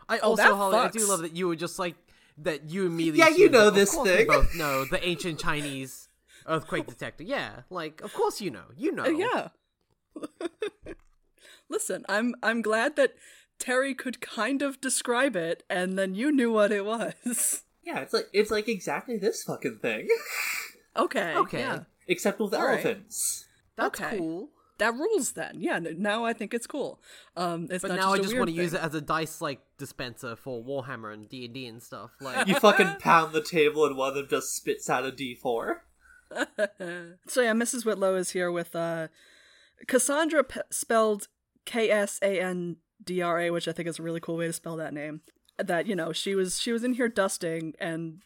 I Oh, also, that Holly, I do love that you were just like that. You immediately, Yeah, you know that, this we thing. both know the ancient Chinese earthquake detector. Yeah, like of course you know. You know. Uh, yeah. Listen, I'm I'm glad that Terry could kind of describe it, and then you knew what it was. Yeah, it's like it's like exactly this fucking thing, okay. Okay. Yeah. except with All right. elephants. That's Okay. cool. That rules then. Yeah. Now I think it's cool. Um, it's But not now I just, just want want to use it as a dice like dispenser for Warhammer and D and D and stuff. Like, You fucking pound the table and one of them just spits out a D four. so yeah, Mrs. Whitlow is here with uh, Cassandra p- spelled K S A N D R A, which I think is a really cool way to spell that name. That you know she was she was in here dusting and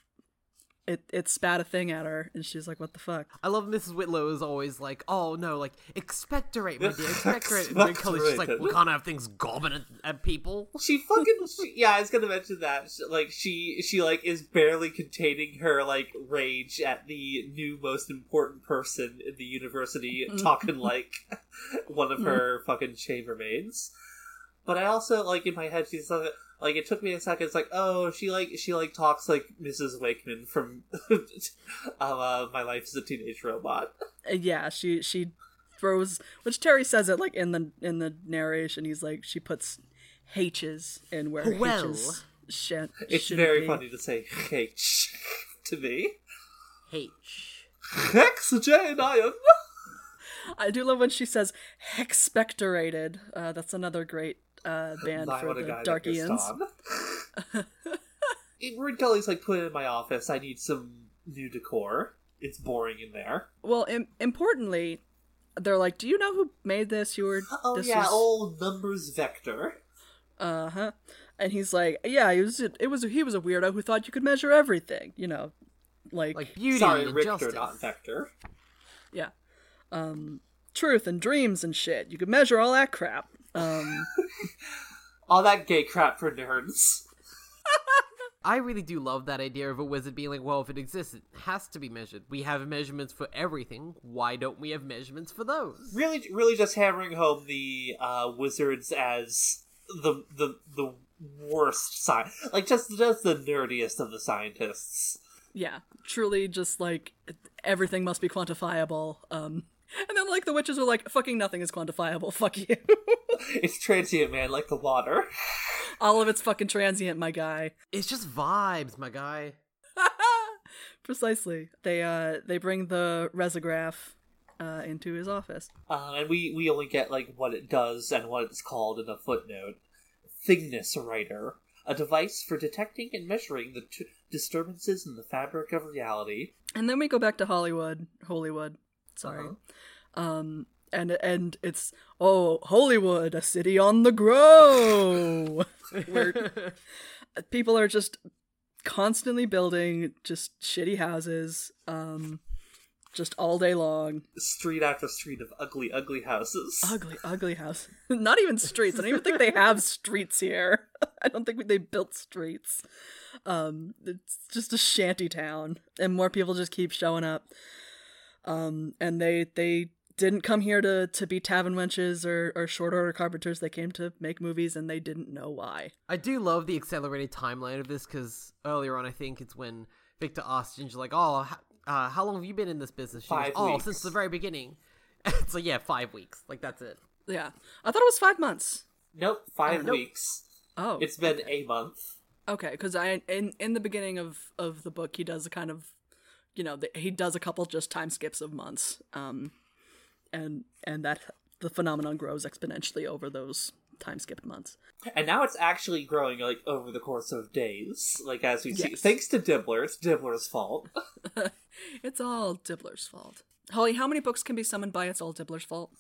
it it spat a thing at her and she's like, "What the fuck?" I love Mrs. Whitlow is always like, oh no, like expectorate, my dear, expectorate. And Ridcully's just like, we Expectorated. can't have things gobbing at, at people. She fucking she, yeah. I was gonna mention that. She- Like she she like is barely containing her like rage at the new most important person in the university mm. talking like one of mm. her fucking chambermaids. But I also like in my head she's like like it took me a second. It's like oh she like she like talks like Mrs. Wakeman from uh, My Life as a Teenage Robot. Uh, yeah, she she throws which Terry says it like in the in the narration. He's like she puts H's in where Well. H's shan't. It's shouldn't very be. funny to say H to me. H. Hex Jane Iron. I do love when she says hexpectorated. Uh, that's another great uh, band My, for a the guy Dark that gets Ians. on. Ridcully's like put it in my office. I need some new decor. It's boring in there. Well, Im- importantly, they're like, "Do you know who made this? You were Oh this yeah, was- old numbers vector. Uh huh. And he's like, "Yeah, he was. It was. He was a weirdo who thought you could measure everything. You know, like, Like beauty Sorry, and Riktor, justice. not vector. yeah, um, truth and dreams and shit. You could measure all that crap. Um, All that gay crap for nerds. I really do love that idea of a wizard being like, well, if it exists, it has to be measured. We have measurements for everything. Why don't we have measurements for those? Really, really, just hammering home the uh, wizards as the the the worst sci like just just the nerdiest of the scientists. yeah, truly, just like everything must be quantifiable. Um, and then like the witches are like, "Fucking nothing is quantifiable. Fuck you." It's transient, man, like the water. all of it's fucking transient, my guy. It's just vibes, my guy. Precisely. They uh they bring the resograph uh into his office. Uh, and we, we only get like what it does and what it's called in a footnote. Thingness writer, a device for detecting and measuring the t- disturbances in the fabric of reality. And then we go back to Hollywood, Hollywood. Sorry. Uh-huh. Um and and it's oh, Hollywood, a city on the grow. Where people are just constantly building just shitty houses um just all day long. Street after street of ugly, ugly houses. Ugly, ugly house. Not even streets. I don't even think they have streets here. I don't think they built streets. Um, it's just a shanty town, and more people just keep showing up. Um, and they they didn't come here to to be tavern wenches or or short order carpenters. They came to make movies, and they didn't know why. I do love the accelerated timeline of this because earlier on, I think it's when Victor asked Ginger, like, "Oh, h- uh, how long have you been in this business?" She goes, Five "Oh, weeks." since the very beginning." so yeah, five weeks. Like that's it. Yeah, I thought it was five months. Nope, five nope. weeks. Oh, It's been a month. Okay, because I in in the beginning of of the book he does a kind of, you know, the, he does a couple just time skips of months, um, and and that the phenomenon grows exponentially over those time skipped months. And now it's actually growing like over the course of days. Like as we see thanks to Dibbler, it's Dibbler's fault. It's all Dibbler's fault. Holly, how many books can be summoned by it's all Dibbler's fault?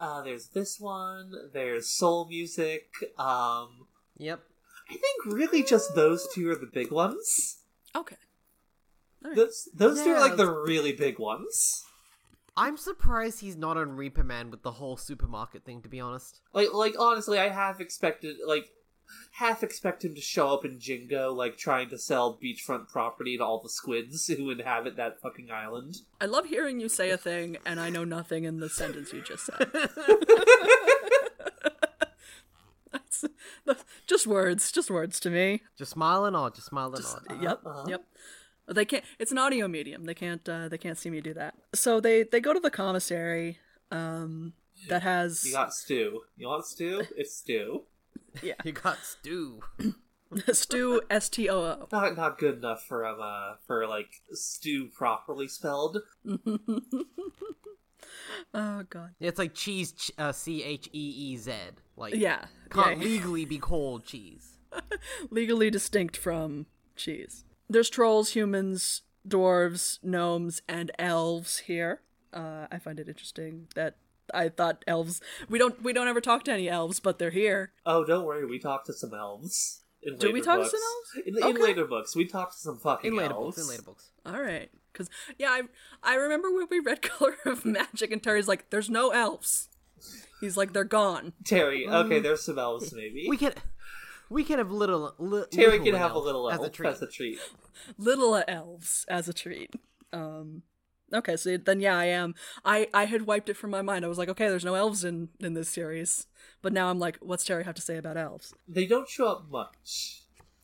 Uh, there's this one, there's soul music, um Yep. I think really just those two are the big ones. Okay, Those those two are like the really big ones. I'm surprised he's not on Reaper Man with the whole supermarket thing. To be honest, Like like honestly, I have expected like half expect him to show up in Jingo, like trying to sell beachfront property to all the squids who inhabit that fucking island. I love hearing you say a thing and I know nothing in the sentence you just said. That's, that's just words, just words to me. Just smile and nod. Just smile and nod. Yep, uh-huh. yep. They can't. It's an audio medium. They can't. Uh, they can't see me do that. So they they go to the commissary. Um, that has You got stew. You want stew? It's stew. Yeah, you got stew. stew S T O O. Not not good enough for um uh, for like stew properly spelled. Oh god. It's like cheese. Ch- uh, C H E E Z. Like Yeah. can't yeah. legally be called cheese. legally distinct from cheese. There's trolls, humans, dwarves, gnomes, and elves here. Uh, I find it interesting that I thought elves. We don't we don't ever talk to any elves, but they're here. Oh, don't worry, we talked to some elves. In Do we later talk to books. some elves? In, in later books, we talked to some fucking In later elves. books. In later books. All right, because yeah, I I remember when we read Color of Magic, and Terry's like, "There's no elves." He's like, "They're gone." Terry, okay, there's some elves maybe. We can. We can have little. Li- Terry little can have a little elf as a treat. as a treat. Little elves as a treat. Um. Okay, so then yeah, I am. I I had wiped it from my mind. I was like, okay, there's no elves in in this series, but now I'm like, what's Terry have to say about elves? They don't show up much.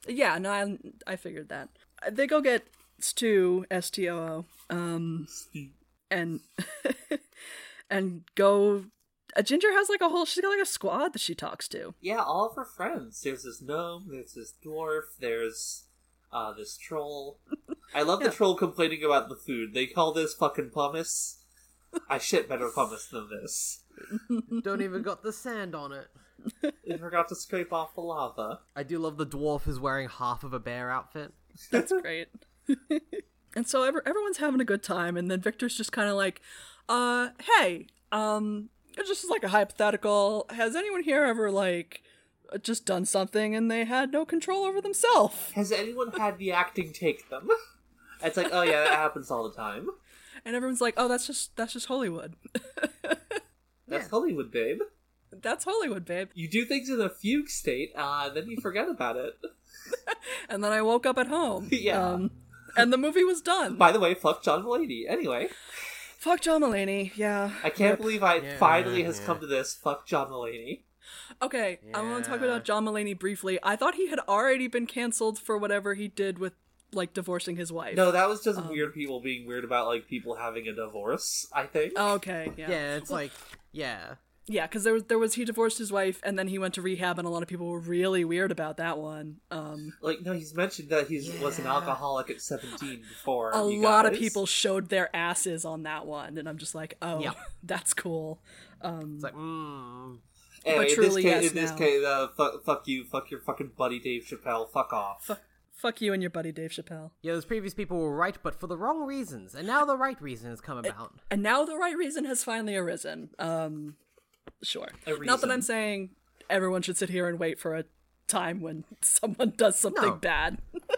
Yeah, no, I I figured that. They go get Stu S T O O, um, and and go. Uh, Ginger has like a whole. She's got like a squad that she talks to. Yeah, all of her friends. There's this gnome, there's this dwarf, there's uh this troll. I love Yeah. the troll complaining about the food. They call this fucking pumice. I shit better pumice than this. Don't even got the sand on it. They forgot to scrape off the lava. I do love the dwarf is wearing half of a bear outfit. That's great. and so ever, everyone's having a good time, and then Victor's just kind of like, "Uh, hey, um, it's just like a hypothetical. Has anyone here ever like just done something and they had no control over themselves?" Has anyone had the acting take them? It's like, oh yeah, that happens all the time. And everyone's like, "Oh, that's just that's just Hollywood. That's Hollywood, babe. that's Hollywood, babe." You do things in a fugue state, uh, then you forget about it. And then I woke up at home. Yeah. Um, and the movie was done. By the way, fuck John Mulaney. Anyway, Fuck John Mulaney. Yeah. I can't Rip. believe I Yeah, finally has yeah. come to this. Fuck John Mulaney. Okay, I want to talk about John Mulaney briefly. I thought he had already been canceled for whatever he did with like divorcing his wife. No, that was just Um, weird people being weird about like people having a divorce. I think. Oh, okay, yeah. Yeah, it's like yeah. Yeah, because there was there was he divorced his wife and then he went to rehab and a lot of people were really weird about that one. Um, Like no, he's mentioned that he was an alcoholic at seventeen before. a you lot of people showed their asses on that one, and I'm just like, oh, Yep. that's cool. Um, It's like mm, Anyway, truly, in this yes, case, in this now. case, uh, fuck, fuck you, fuck your fucking buddy Dave Chappelle, fuck off. fu- fuck you and your buddy Dave Chappelle. yeah. Those previous people were right, but for the wrong reasons, and now the right reason has come about. And now the right reason has finally arisen. Um, sure. Not that. I'm saying everyone should sit here and wait for a time when someone does something No. bad.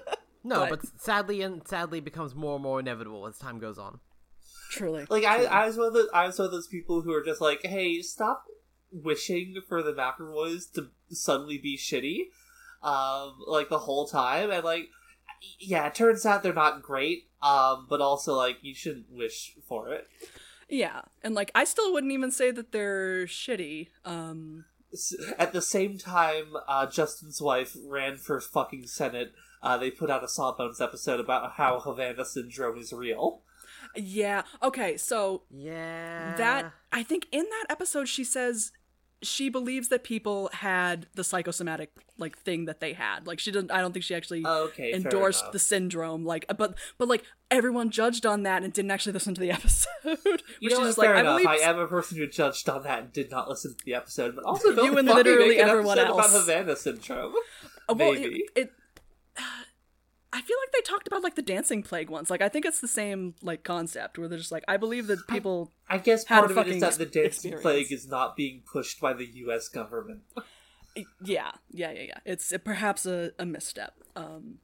No, But- but sadly and sadly becomes more and more inevitable as time goes on. Truly. Like I, I was one of those, I was one of those people who are just like, hey, stop wishing for the McElroys to suddenly be shitty, um, like the whole time, and like, yeah, it turns out they're not great, um, but also like you shouldn't wish for it. Yeah, and like I still wouldn't even say that they're shitty. Um, At the same time, uh, Justin's wife ran for fucking senate. Uh, they put out a Sawbones episode about how Havana syndrome is real. yeah. Okay, so Yeah. that I think in that episode she says she believes that people had the psychosomatic like thing that they had. Like she didn't. I don't think she actually Okay, endorsed the syndrome. Like, but but like everyone judged on that and didn't actually listen to the episode. You which know is what? like Fair I enough. believe I am a person who judged on that and did not listen to the episode, but also You and literally everyone else. about Havana syndrome. Uh, well, Maybe. It, it, I feel like they talked about like the dancing plague once. Like I think it's the same like concept where they're just like I believe that people. I guess Had part a of it is that the dancing experience. plague is not being pushed by the U.S. government. Yeah, yeah, yeah, yeah. It's uh, perhaps a, a misstep. Um,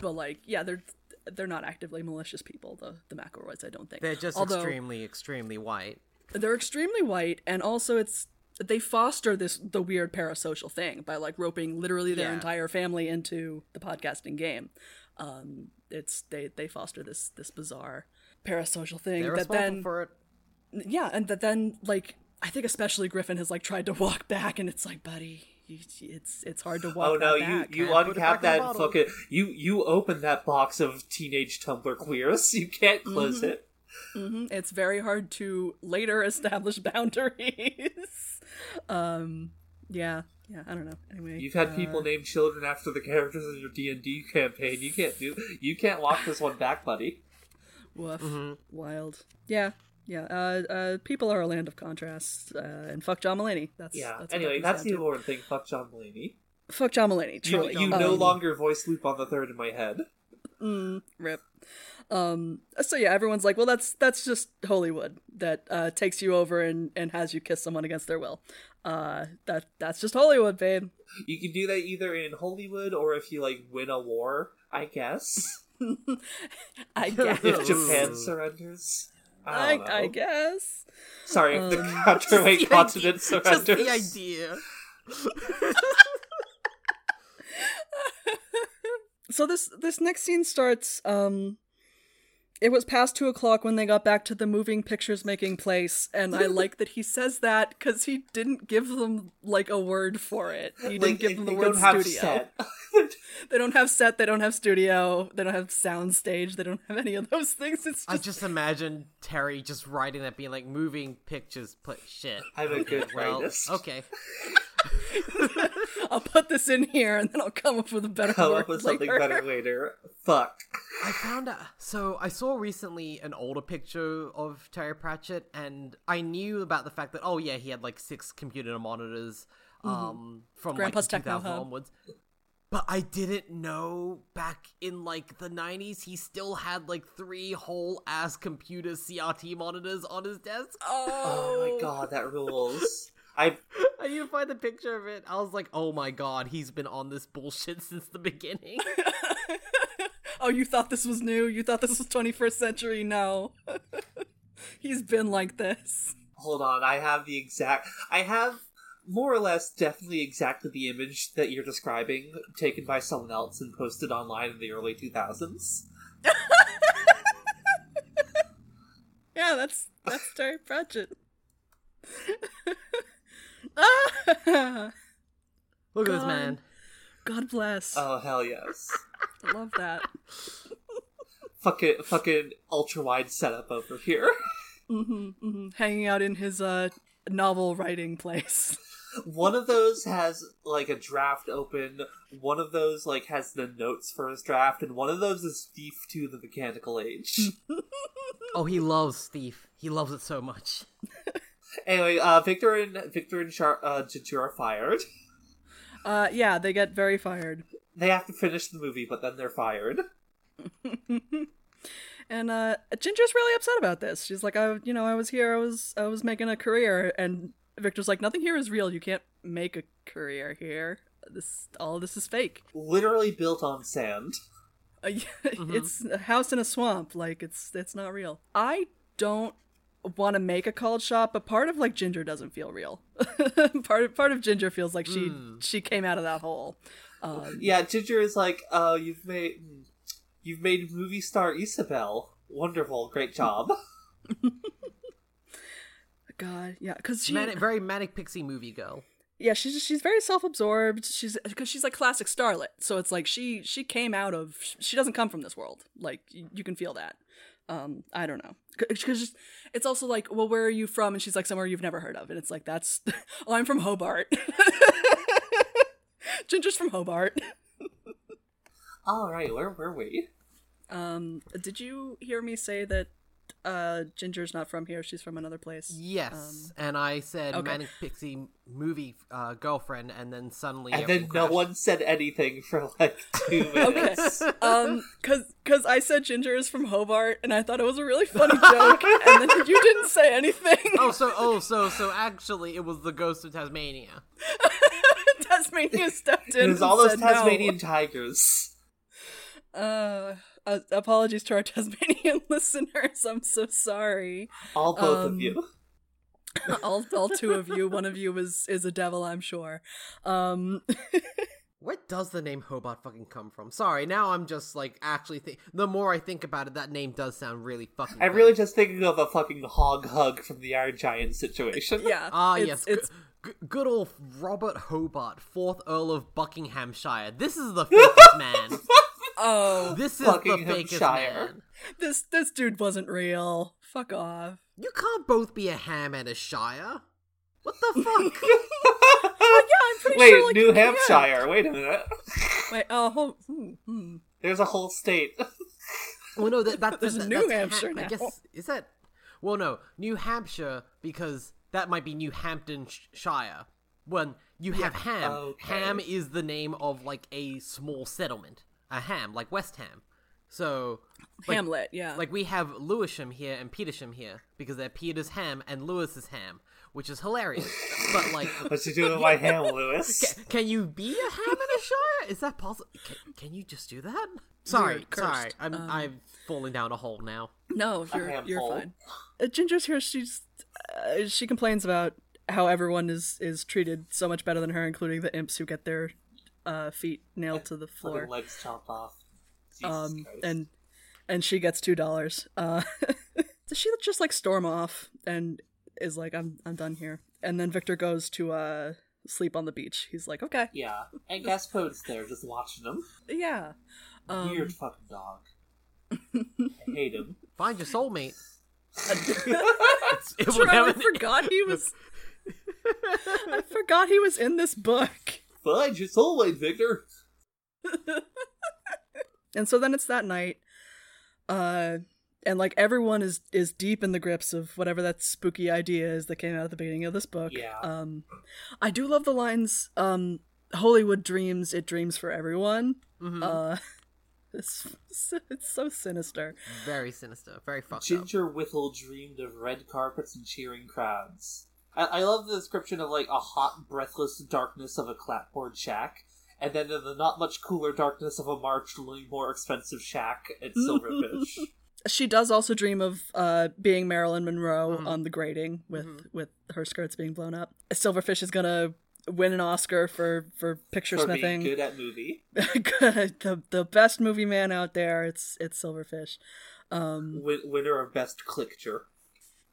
but like yeah, they're they're not actively malicious people. The the McElroys, I don't think. They're just Although, extremely, extremely white. They're extremely white, and also it's they foster this the weird parasocial thing by like roping literally their Yeah. entire family into the podcasting game. Um, it's they they foster this this bizarre parasocial thing They're that then for it. yeah, and that then like I think especially Griffin has like tried to walk back, and it's like, buddy, you, it's it's hard to walk. Oh no, that you you Can't put it uncap that fucking you you open that box of teenage Tumblr queers. You can't close Mhm. it. Hmm It's very hard to later establish boundaries. um, yeah, yeah. I don't know. Anyway, You've had people uh, name children after the characters in your D and D campaign. You can't do. You can't walk this one back, buddy. Woof. Mhm. Wild. Yeah. Yeah. Uh, uh, people are a land of contrast, uh, and fuck John Mulaney. That's Yeah. That's anyway, that's the down important thing. Fuck John Mulaney. Fuck John Mulaney. You, Truly. you no Um, longer voice loop on the third in my head. Mm, rip. Um, so yeah, everyone's like, well, that's that's just Hollywood that uh, takes you over and, and has you kiss someone against their will. Uh, that that's just Hollywood, babe. You can do that either in Hollywood or if you like win a war. I guess I guess. if Japan surrenders. I, I. I guess. Sorry, if the Um, counterweight continent idea- surrenders. Just the idea. So this this next scene starts. Um, it was past two o'clock when they got back to the moving pictures making place, and I like that he says that because he didn't give them like a word for it. He didn't Like, give them the word studio. They don't have set. They don't have studio. They don't have sound stage. They don't have any of those things. It's just... I just, just imagine Terry just writing that, being like, moving pictures, put shit. I'm a good Well, okay. I'll put this in here and then I'll come up with a better Come word up with something better later. Fuck. I found out. So I saw recently an older picture of Terry Pratchett, and I knew about the fact that oh yeah, he had like six computer monitors, um, from Mm-hmm. Grandpa's like the Techno 2000 onwards. But I didn't know back in like the 90s, he still had like three whole ass computer CRT monitors on his desk. Oh my god, that rules. I I need to find the picture of it. I was like, oh my god, he's been on this bullshit since the beginning. oh, you thought this was new? You thought this was 21st century? No. He's been like this. hold on. I have the exact. I have more or less definitely exactly the image that you're describing, taken by someone else and posted online in the early 2000s. Yeah, that's that's Terry Pratchett. Ah, Look at this man. God bless. Oh hell yes. I love that. fucking fucking ultra wide setup over here. hmm hmm Hanging out in his uh novel writing place. One of those has like a draft open. One of those like has the notes for his draft, and one of those is Thief to the Mechanical Age. Oh, he loves Thief. He loves it so much. Anyway, uh, Victor and Victor and Char- uh, Ginger are fired. Uh, yeah, they get very fired. They have to finish the movie, but then they're fired. And uh, Ginger's really upset about this. She's like, I, you know, I was here, I was, I was making a career, and Victor's like, nothing here is real. You can't make a career here. This, all of this is fake. Literally built on sand. Uh, yeah, It's a house in a swamp. Like it's, it's not real. I don't want to make a college shop, but part of like Ginger doesn't feel real. part of, part of Ginger feels like she, she came out of that hole. Um, Yeah, Ginger is like, "Oh, you've made, you've made movie star Isabel. Wonderful, great job." God, yeah, because she, Manic, very manic pixie movie girl. yeah she's just, she's very self-absorbed she's because she's like classic starlet so it's like she she came out of she doesn't come from this world like you, you can feel that um i don't know. Because it's also like well where are you from? And she's like somewhere you've never heard of. And it's like that's oh i'm from hobart. Ginger's from hobart. All right, where were we? um did you hear me say that uh ginger's not from here she's from another place Yes, and I said okay. manic pixie movie uh, girlfriend, and then suddenly And then everyone no one said anything for like two Okay. minutes. um because because i said ginger is from hobart and i thought it was a really funny joke and then you didn't say anything Oh, so oh, so so actually, it was the ghost of Tasmania. tasmania stepped in It was and all those said no. Tasmanian tigers. uh, uh apologies to our tasmanian listeners i'm so sorry All both Um, of you. all all two of you. One of you is is a devil, I'm sure. Um, Where does the name Hobart fucking come from? Sorry, now I'm just like actually think. The more I think about it, that name does sound really fucking. I'm good. really just thinking of a fucking hog hug from the Iron Giant situation. yeah. Ah, it's- yes. It's G- g- good old Robert Hobart, fourth Earl of Buckinghamshire. This is the fifth man. Oh, This is the fakest Buckinghamshire. man. this this dude wasn't real. Fuck off. You can't both be a ham and a shire. What the fuck? Oh yeah, I'm pretty Wait, sure. Like, New yeah. Hampshire. Wait a minute. Wait, oh, ho- hmm, hmm. There's a whole state. well, no, that, that, There's that, New that's Hampshire I now. guess is that. Well, no, New Hampshire because that might be New Hamptonshire. When you have Ham, Okay. Ham is the name of like a small settlement, a Ham, like West Ham. So, like, Hamlet. Yeah. like we have Lewisham here and Petersham here because they're Peter's Ham and Lewis's Ham, which is hilarious. but like, What you doing with my ham, Lewis? Ca- Can you be a ham in a shire? Is that possible? Can, can you just do that? Sorry, sorry. I'm Um, I've fallen down a hole now. No, you're you're whole. fine. Uh, Ginger's here. She's uh, she complains about how everyone is is treated so much better than her, including the imps who get their uh, feet nailed to the floor. Fucking legs chopped off. Jesus Um, Christ. and and she gets two dollars. Uh, does she just like storm off and is like, I'm I'm done here. And then Victor goes to uh sleep on the beach. He's like, okay, yeah, and Gaspode's there just watching him. yeah. Um, Weird fucking dog. I hate him. Find your soulmate. It's It will true, I never- forgot he was. I forgot he was in this book. Find your soulmate, Victor. And so then it's that night, uh, and like everyone is is deep in the grips of whatever that spooky idea is that came out at the beginning of this book. Yeah. Um, I do love the lines. Um, Hollywood dreams, it dreams for everyone. Mhm. Uh, it's it's so sinister. very sinister, very fucked up. Ginger Withel dreamed of red carpets and cheering crowds. I, I love the description of like a hot, breathless darkness of a clapboard shack, and then in the not much cooler darkness of a marginally more expensive shack at Silverfish. She does also dream of uh, being Marilyn Monroe Mhm. on the grating with Mhm. with her skirts being blown up. Silverfish is gonna win an Oscar for for picture for being smithing. good at movie. Good. the the best movie man out there. It's it's Silverfish. Um, Win- winner of best clickture.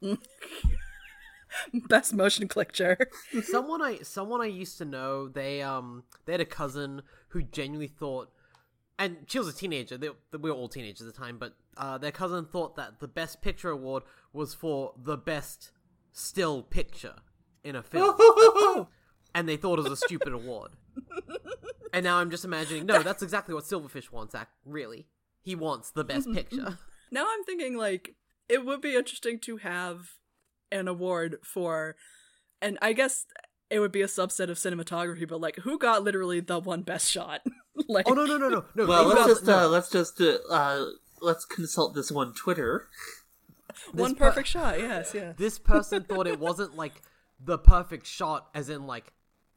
best motion picture. someone I someone I used to know, they um they had a cousin who genuinely thought and she was a teenager. They, we were all teenagers at the time, but uh, their cousin thought that the best picture award was for the best still picture in a film, and they thought it was a stupid award. And now I'm just imagining, no, that's exactly what Silverfish wants. Act really, he wants the best picture. Now I'm thinking like it would be interesting to have an award for, and I guess it would be a subset of cinematography, but like who got literally the one best shot? like Oh no no no no no! well, let's got- just no. uh, let's just uh, uh, let's consult this one Twitter. one this per- perfect shot. Yes, yes. this person thought it wasn't like the perfect shot as in like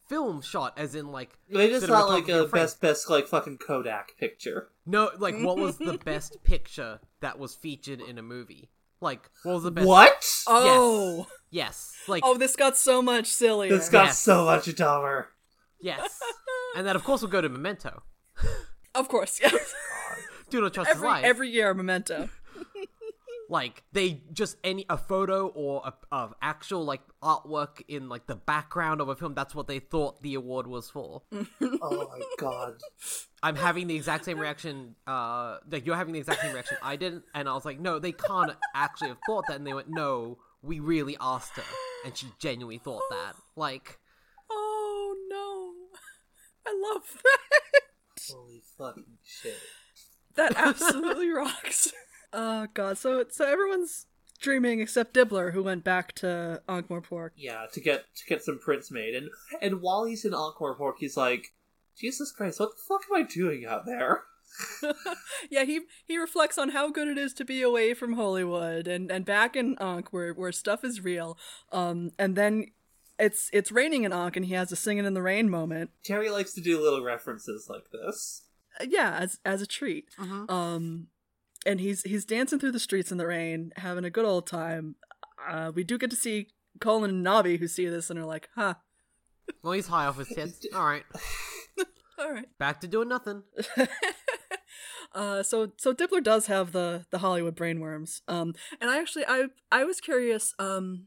film shot as in like They just thought like a frame. best best like fucking Kodak picture. no like what was the best picture that was featured in a movie like what was the best What? Oh, yes like oh, this got so much sillier. This got Yes. so much dumber. yes and then of course we'll go to memento of course, yes. do not trust his life every year, Memento. like they just any a photo or a, of actual like artwork in like the background of a film that's what they thought the award was for Oh my god. I'm having the exact same reaction. Uh, like you're having the exact same reaction I didn't and I was like, no, they can't actually have thought that. And they went, no, we really asked her, and she genuinely thought that. Like, Oh no, I love that. Holy fucking shit. That absolutely rocks. Oh god, so so everyone's dreaming except Dibbler, who went back to Ankh-Morpork. Yeah, to get to get some prints made, and and while he's in Ankh-Morpork, he's like, Jesus Christ, what the fuck am I doing out there? yeah, he he reflects on how good it is to be away from Hollywood and and back in Ankh where where stuff is real. Um, and then it's it's raining in Ankh, and he has a singing in the rain moment. Terry likes to do little references like this. Uh, Yeah, as as a treat. Mhm. Um, and he's he's dancing through the streets in the rain, having a good old time. Uh, we do get to see Colon and Nobby who see this and are like, huh, Well, he's high off his tits. All right, all right. back to doing nothing. uh, so so Dibbler does have the the Hollywood brainworms. Um, and I actually I I was curious. Um,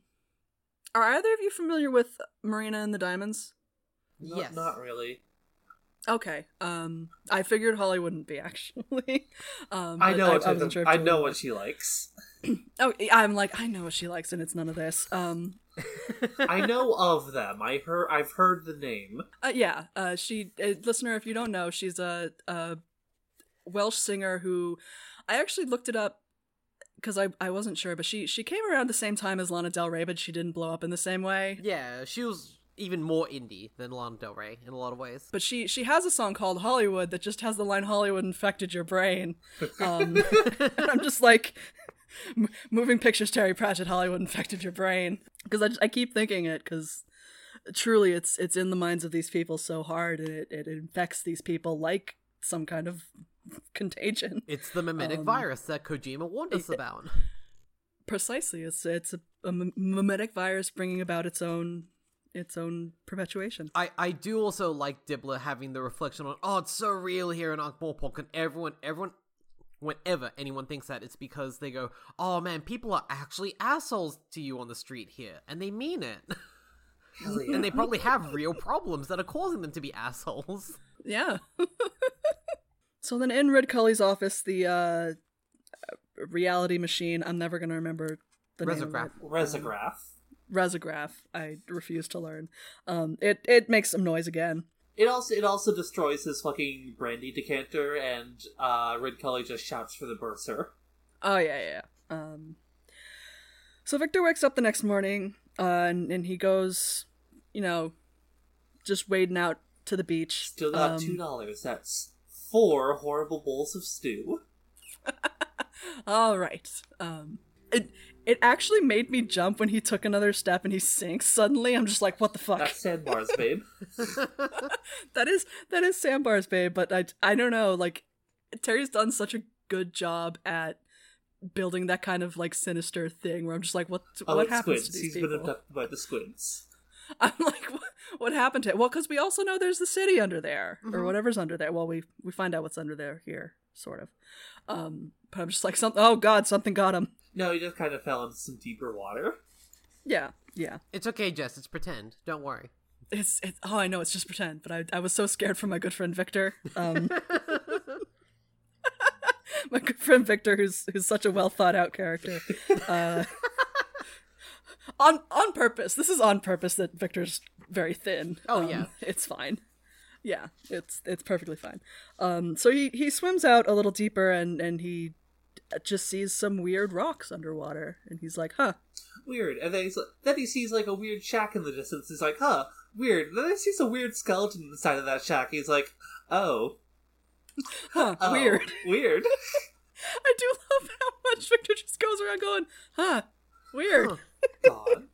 are either of you familiar with Marina and the Diamonds? Not, Yes. not really. Okay. Um, I figured Holly wouldn't be actually. Um, I know. what I, I, wasn't sure I know what she likes. Oh, I'm like I know what she likes, and it's none of this. Um, I know of them. I heard. I've heard the name. uh, yeah. Uh, she, uh, listener, if you don't know, she's a, a Welsh singer who I actually looked it up because I I wasn't sure, but she she came around the same time as Lana Del Rey, but she didn't blow up in the same way. Yeah, she was even more indie than Lana Del Rey in a lot of ways. But she she has a song called Hollywood that just has the line "Hollywood infected your brain," um, and I'm just like, "M- moving pictures, Terry Pratchett, Hollywood infected your brain because I, just- I keep thinking it because truly it's it's in the minds of these people so hard and it, it infects these people like some kind of contagion. It's the memetic Um, virus that Kojima warned us it- about. Precisely, it's it's a, a memetic virus bringing about its own its own perpetuation. I, I do also like Dibbler having the reflection on, oh, it's so real here in Ankh-Morpork, and everyone, everyone, whenever anyone thinks that, it's because they go, oh man, people are actually assholes to you on the street here, and they mean it. Yeah. and they probably have real problems that are causing them to be assholes. Yeah. so then in Ridcully's office, the uh, reality machine, I'm never going to remember the name of Resograph. it. Resograph. Resograph. I refuse to learn. Um, it, it makes some noise again. It also it also destroys his fucking brandy decanter, and uh, Ridcully just shouts for the bursar. Oh, yeah, yeah. yeah. Um, so Victor wakes up the next morning uh, and, and he goes, you know, just wading out to the beach. Still got Um, two dollars. That's four horrible bowls of stew. All right. Um, it it actually made me jump when he took another step and he sinks. Suddenly, I'm just like, what the fuck? That's sandbars, babe. that is that is Sandbar's babe, but I I don't know. Like Terry's done such a good job at building that kind of like sinister thing where I'm just like, what Oh, what it's happens squids. to these He's people? been abducted by the squids. I'm like, what, what happened to it? Well, because we also know there's the city under there or Mhm. whatever's under there. Well, we we find out what's under there here, sort of. Um, but I'm just like, something. Oh God, something got him. No, he just kind of fell into some deeper water. Yeah, yeah. It's okay, Jess, it's pretend. Don't worry. It's it's. Oh, I know it's just pretend, but I I was so scared for my good friend Victor. Um, my good friend Victor, who's who's such a well thought out character. Uh, on on purpose. This is on purpose that Victor's very thin. Oh, Um, yeah. it's fine. Yeah, it's it's perfectly fine. Um, so he he swims out a little deeper and and he just sees some weird rocks underwater, and he's like, "Huh, Weird. And then he's like, then he sees like a weird shack in the distance. He's like, huh, weird. Then he sees a weird skeleton inside of that shack. He's like, oh, huh, oh weird." weird. I do love how much Victor just goes around going, "Huh, weird," Huh. God.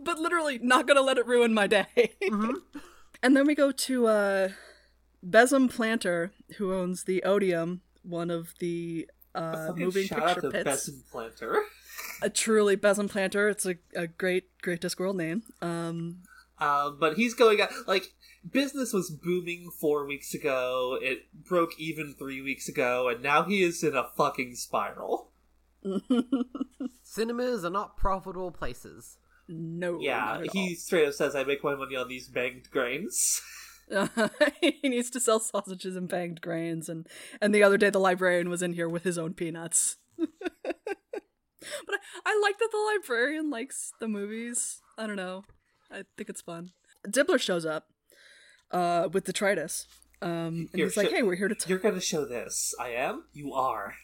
but literally not gonna let it ruin my day. Mhm. And then we go to uh, Planter, who owns the Odium, one of the uh, moving shout out picture to pits. Bezam Planter. A truly Bezam Planter. It's a, a great, great Discworld name. Um, Um, but he's going out like business was booming four weeks ago. It broke even three weeks ago, and now he is in a fucking spiral. Cinemas are not profitable places. no, Yeah, he straight up says, "I make my money on these banged grains." All. he needs to sell sausages and banged grains, and and the other day the librarian was in here with his own peanuts. but I, I like that the librarian likes the movies. I don't know. I think it's fun. Dibbler shows up uh, with detritus. Um, and Here, he's like, "Hey, we're here to t- You're gonna show this. I am. You are.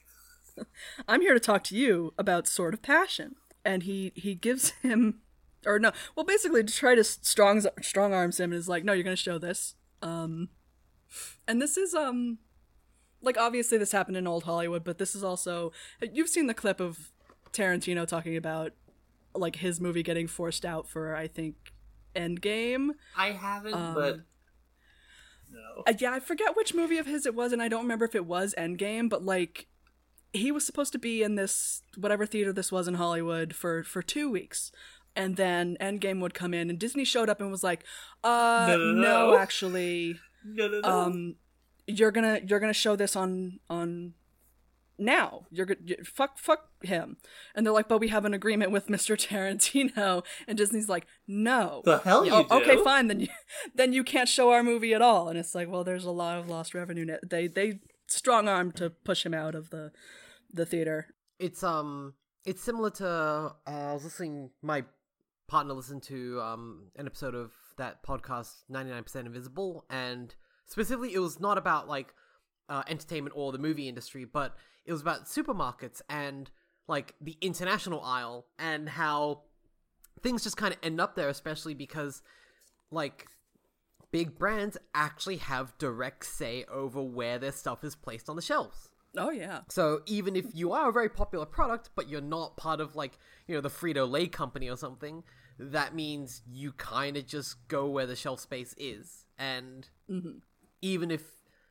I'm here to talk to you about Sword of Passione." And he he gives him, or no, well, basically detritus strong strong arms him and is like, "No, you're gonna show this." Um, and this is um, like obviously this happened in old Hollywood, but this is also you've seen the clip of Tarantino talking about like his movie getting forced out for I think Endgame. I haven't, Um, but no. Uh, yeah, I forget which movie of his it was, and I don't remember if it was Endgame, but like he was supposed to be in this whatever theater this was in Hollywood for for two weeks, and then Endgame would come in, and Disney showed up and was like, "Uh, No, no, no, no. actually, No, no, no. um, you're gonna you're gonna show this on on now. You're gonna fuck fuck him." And they're like, "But we have an agreement with Mr. Tarantino," and Disney's like, "No." the hell you Oh, do? okay, fine. Then you then you can't show our movie at all. And it's like, well, there's a lot of lost revenue. Net. They they strong armed to push him out of the the theater. It's um, it's similar to uh, I was listening. My partner listened to um an episode of that podcast, Ninety Nine Percent Invisible, and specifically, it was not about like uh, entertainment or the movie industry, but it was about supermarkets and like the international aisle and how things just kind of end up there, especially because like big brands actually have direct say over where their stuff is placed on the shelves. Oh yeah. So even if you are a very popular product, but you're not part of like you know the Frito Lay company or something, that means you kind of just go where the shelf space is. And even if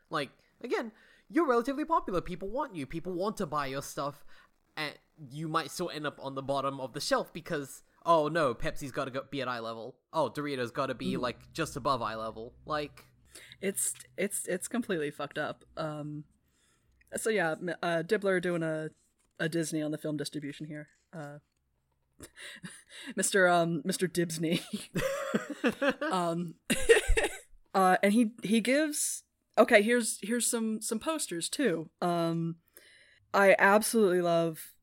like again, you're relatively popular, people want you, people want to buy your stuff, and you might still end up on the bottom of the shelf because oh no, Pepsi's got to go be at eye level. Oh, Doritos got to be like just above eye level. Like It's it's it's completely fucked up. Um, so yeah, uh, Dibbler doing a a Disney on the film distribution here. Uh, Mr. Um Mr. Dibsney. um, uh, and he he gives okay. Here's here's some some posters too. Um, I absolutely love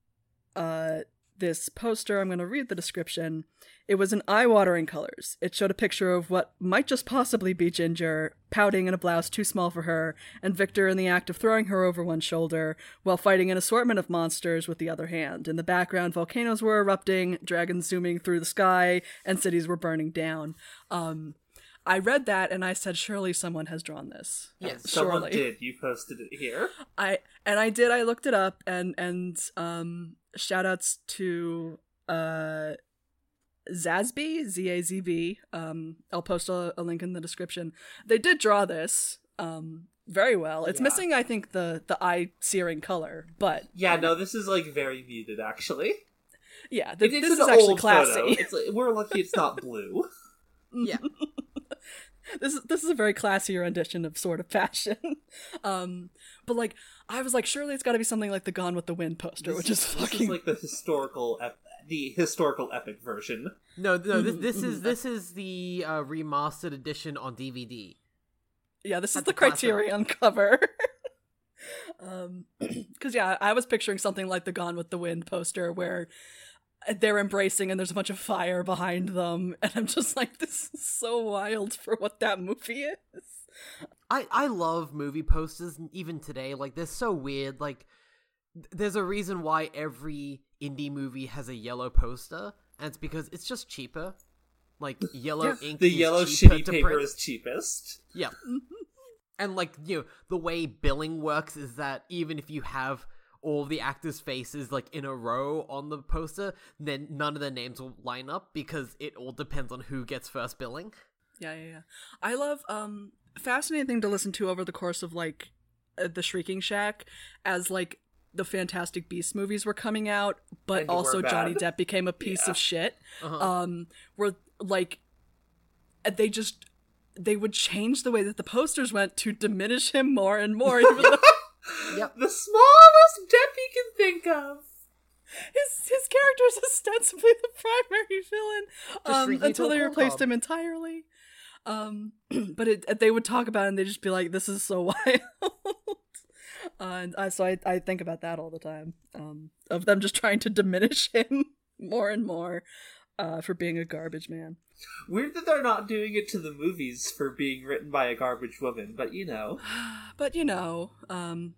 uh this poster. I'm going to read the description. It was in eye-watering colors. It showed a picture of what might just possibly be Ginger, pouting in a blouse too small for her, and Victor in the act of throwing her over one shoulder, while fighting an assortment of monsters with the other hand. In the background, volcanoes were erupting, dragons zooming through the sky, and cities were burning down. Um, I read that and I said, surely someone has drawn this. yes, Someone surely. did. You posted it here. I and I did. I looked it up and and um shout outs to uh Zazb Z A Z B. Um, I'll post a, a link in the description. They did draw this um very well. It's Yeah. missing, I think, the the eye searing color, but Yeah, no, this is like very muted actually. yeah, th- It- this is actually classy. It's like, we're lucky it's not blue. yeah. this is this is a very classy rendition of sort of fashion. um, but like I was like, surely it's got to be something like the Gone with the Wind poster, which is This fucking like the historical, ep- the historical epic version. No, no, this, this is this is the uh, remastered edition on DVD. Yeah, this is Had the to class. Criterion cover. um, because yeah, I was picturing something like the Gone with the Wind poster where they're embracing and there's a bunch of fire behind them, and I'm just like, this is so wild for what that movie is. I I love movie posters even today. Like they're so weird. Like there's a reason why every indie movie has a yellow poster, and it's because it's just cheaper. Like yellow Yeah. ink. The is yellow shitty to paper print. is cheapest. Yeah. and like, you know, the way billing works is that even if you have all the actors' faces like in a row on the poster, then none of their names will line up because it all depends on who gets first billing. Yeah, yeah, yeah. I love um fascinating thing to listen to over the course of like uh, the Shrieking Shack as like the Fantastic Beasts movies were coming out, but And also Johnny. Depp became a piece Yeah. of shit. Uh-huh. Um where like they just they would change the way that the posters went to diminish him more and more even though Yep. The smallest Depp you can think of. his his character is ostensibly the primary villain um, until they replaced cob. him entirely. Um, but it, they would talk about it and they'd just be like, "This is so wild," uh, and I, so I I think about that all the time. Um, of them just trying to diminish him more and more uh, for being a garbage man. Weird that they're not doing it to the movies for being written by a garbage woman, but you know. But you know, um,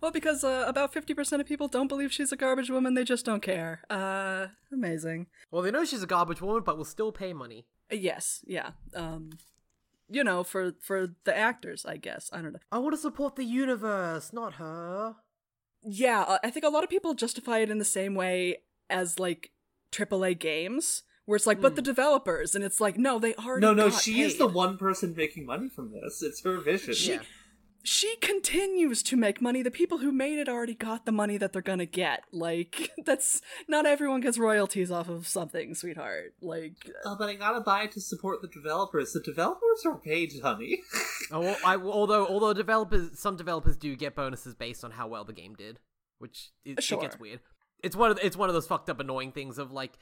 well, because uh, about fifty percent of people don't believe she's a garbage woman, they just don't care. Uh, amazing. Well, they know she's a garbage woman, but will still pay money. Uh, Yes, yeah. Um, you know, for for the actors, I guess. I don't know. I want to support the universe, not her. Yeah, uh, I think a lot of people justify it in the same way as like AAA games, where it's like, but the developers, and it's like, no, they already. No, no, got she is the one person making money from this. It's her vision. She- Yeah. She continues to make money. The people who made it already got the money that they're gonna get. Like that's not everyone gets royalties off of something, sweetheart. Like Oh, but I gotta buy it to support the developers. The developers are paid, honey. Oh, well, I, although although developers some developers do get bonuses based on how well the game did, which it, Sure. it gets weird. It's one of it's one of those fucked up annoying things of like,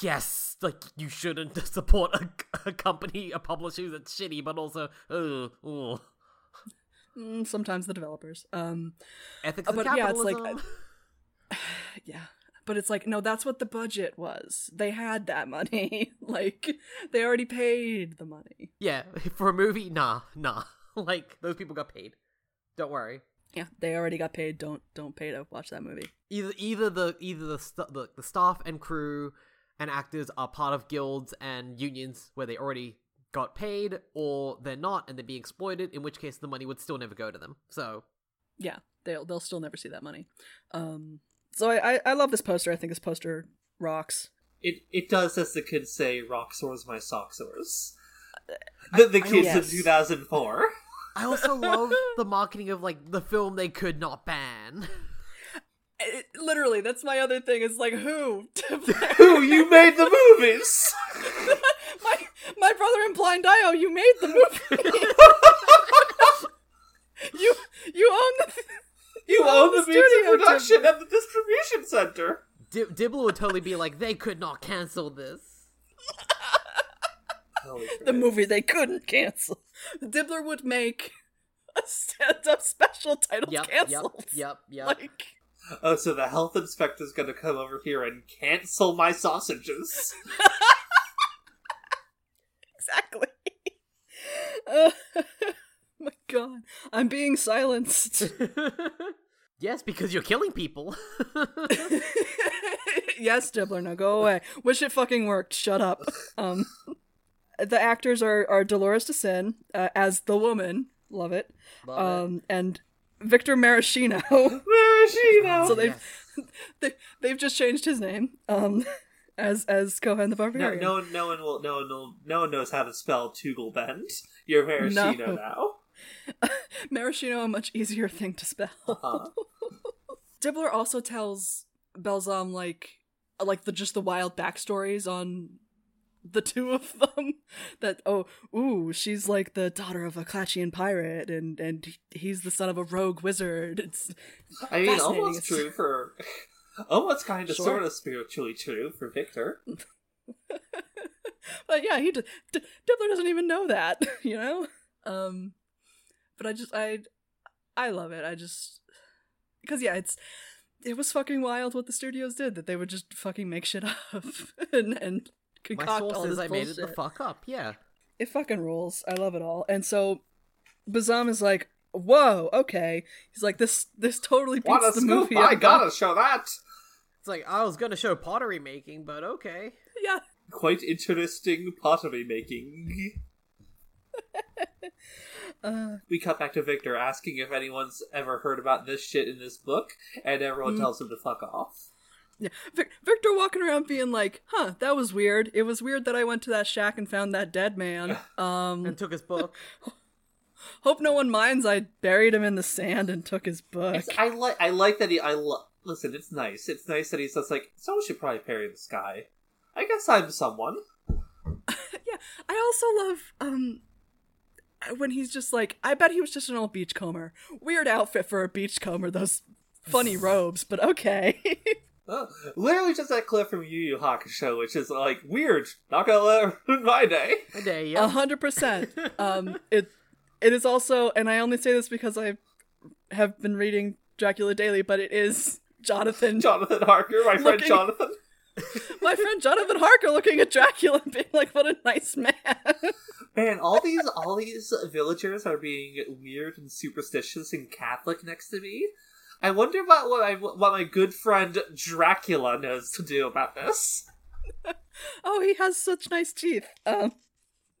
yes, like you shouldn't support a, a company, a publisher that's shitty, but also, ugh, ugh. Mm, sometimes the developers. Um, ethics but yeah, it's like- yeah, but it's like no, that's what the budget was. They had that money. like they already paid the money. yeah, for a movie, nah, nah. Like those people got paid. Don't worry. Yeah, they already got paid. Don't don't pay to watch that movie. either either the either the, st- the the staff and crew and actors are part of guilds and unions where they already got paid or they're not and they're being exploited in which case the money would still never go to them so yeah, they'll they'll still never see that money. Um, so I I, I love this poster. I think this poster rocks. It it does, as the kids say, rock sores my sock sores. The, the kids yes. in 2004. i also love the marketing of like the film they could not ban It, literally, that's my other thing. Is like who? Who you made the movies? my my brother in Blind Io. You made the movie. you you own the. You own own the the studio, production Tim. and the distribution center. Di- Dibbler would totally be like they could not cancel this the movie they couldn't cancel. Dibbler would make a stand-up special titled yep "Canceled." yep yep yep Like, Oh, so the health inspector's gonna come over here and cancel my sausages. Exactly. Uh, my God, I'm being silenced. yes because you're killing people yes, Dibbler, now go away. Wish it fucking worked. Shut up. Um, the actors are are Dolores De Syn uh, as the woman. Love it. Love it. Um, and Victor Maraschino. Maraschino! so they've Yes. they, they've just changed his name. Um, as as Cohen the no, Barbarian. no one, no one will, no one will, no one knows how to spell Tugelbend. You're Maraschino No. now. Maraschino a much easier thing to spell. Uh-huh. Dibbler also tells Belzam like like the just the wild backstories on the two of them. that oh ooh she's like the daughter of a Clatchian pirate and and he's the son of a rogue wizard. It's I mean, almost true for, almost kind of, Sure. sort of spiritually true for Victor. but yeah he d- D- Dibbler doesn't even know that you know. Um, but I just I I love it. I just because yeah it's. It was fucking wild what the studios did that they would just fucking make shit up and and my concoct all source this says i made it the fuck up yeah It fucking rules. I love it all. And so Bezam is like, "Whoa, okay." He's like, "This this totally beats What a the scoop! movie." I gotta show that. It's like i was gonna show pottery making but okay Yeah. Quite interesting pottery making. Uh, We cut back to Victor asking if anyone's ever heard about this shit in this book, and everyone Mm. tells him to fuck off. yeah. Vic- Victor walking around being like, "Huh, that was weird. It was weird that I went to that shack and found that dead man. Um, and took his book hope no one minds. I buried him in the sand and took his book. It's, I like I like that he I lo- listen. It's nice. It's nice that he's just like someone should probably parry this guy. I guess I'm someone. yeah. I also love um when he's just like, I bet he was just an old beachcomber. Weird outfit for a beachcomber. Those funny robes, but okay. Oh, literally just that clip from Yu Yu Hakusho, which is like weird. Not gonna let ruin my day. a day A yeah hundred percent. Um, it it is also, and I only say this because I have been reading Dracula Daily, but it is Jonathan, Jonathan Harker, my friend Looking- Jonathan. my friend Jonathan Harker, looking at Dracula and being like, "What a nice man." Man, all these all these villagers are being weird and superstitious and Catholic next to me. I wonder about what I what my good friend Dracula knows to do about this. oh, he has such nice teeth. Um,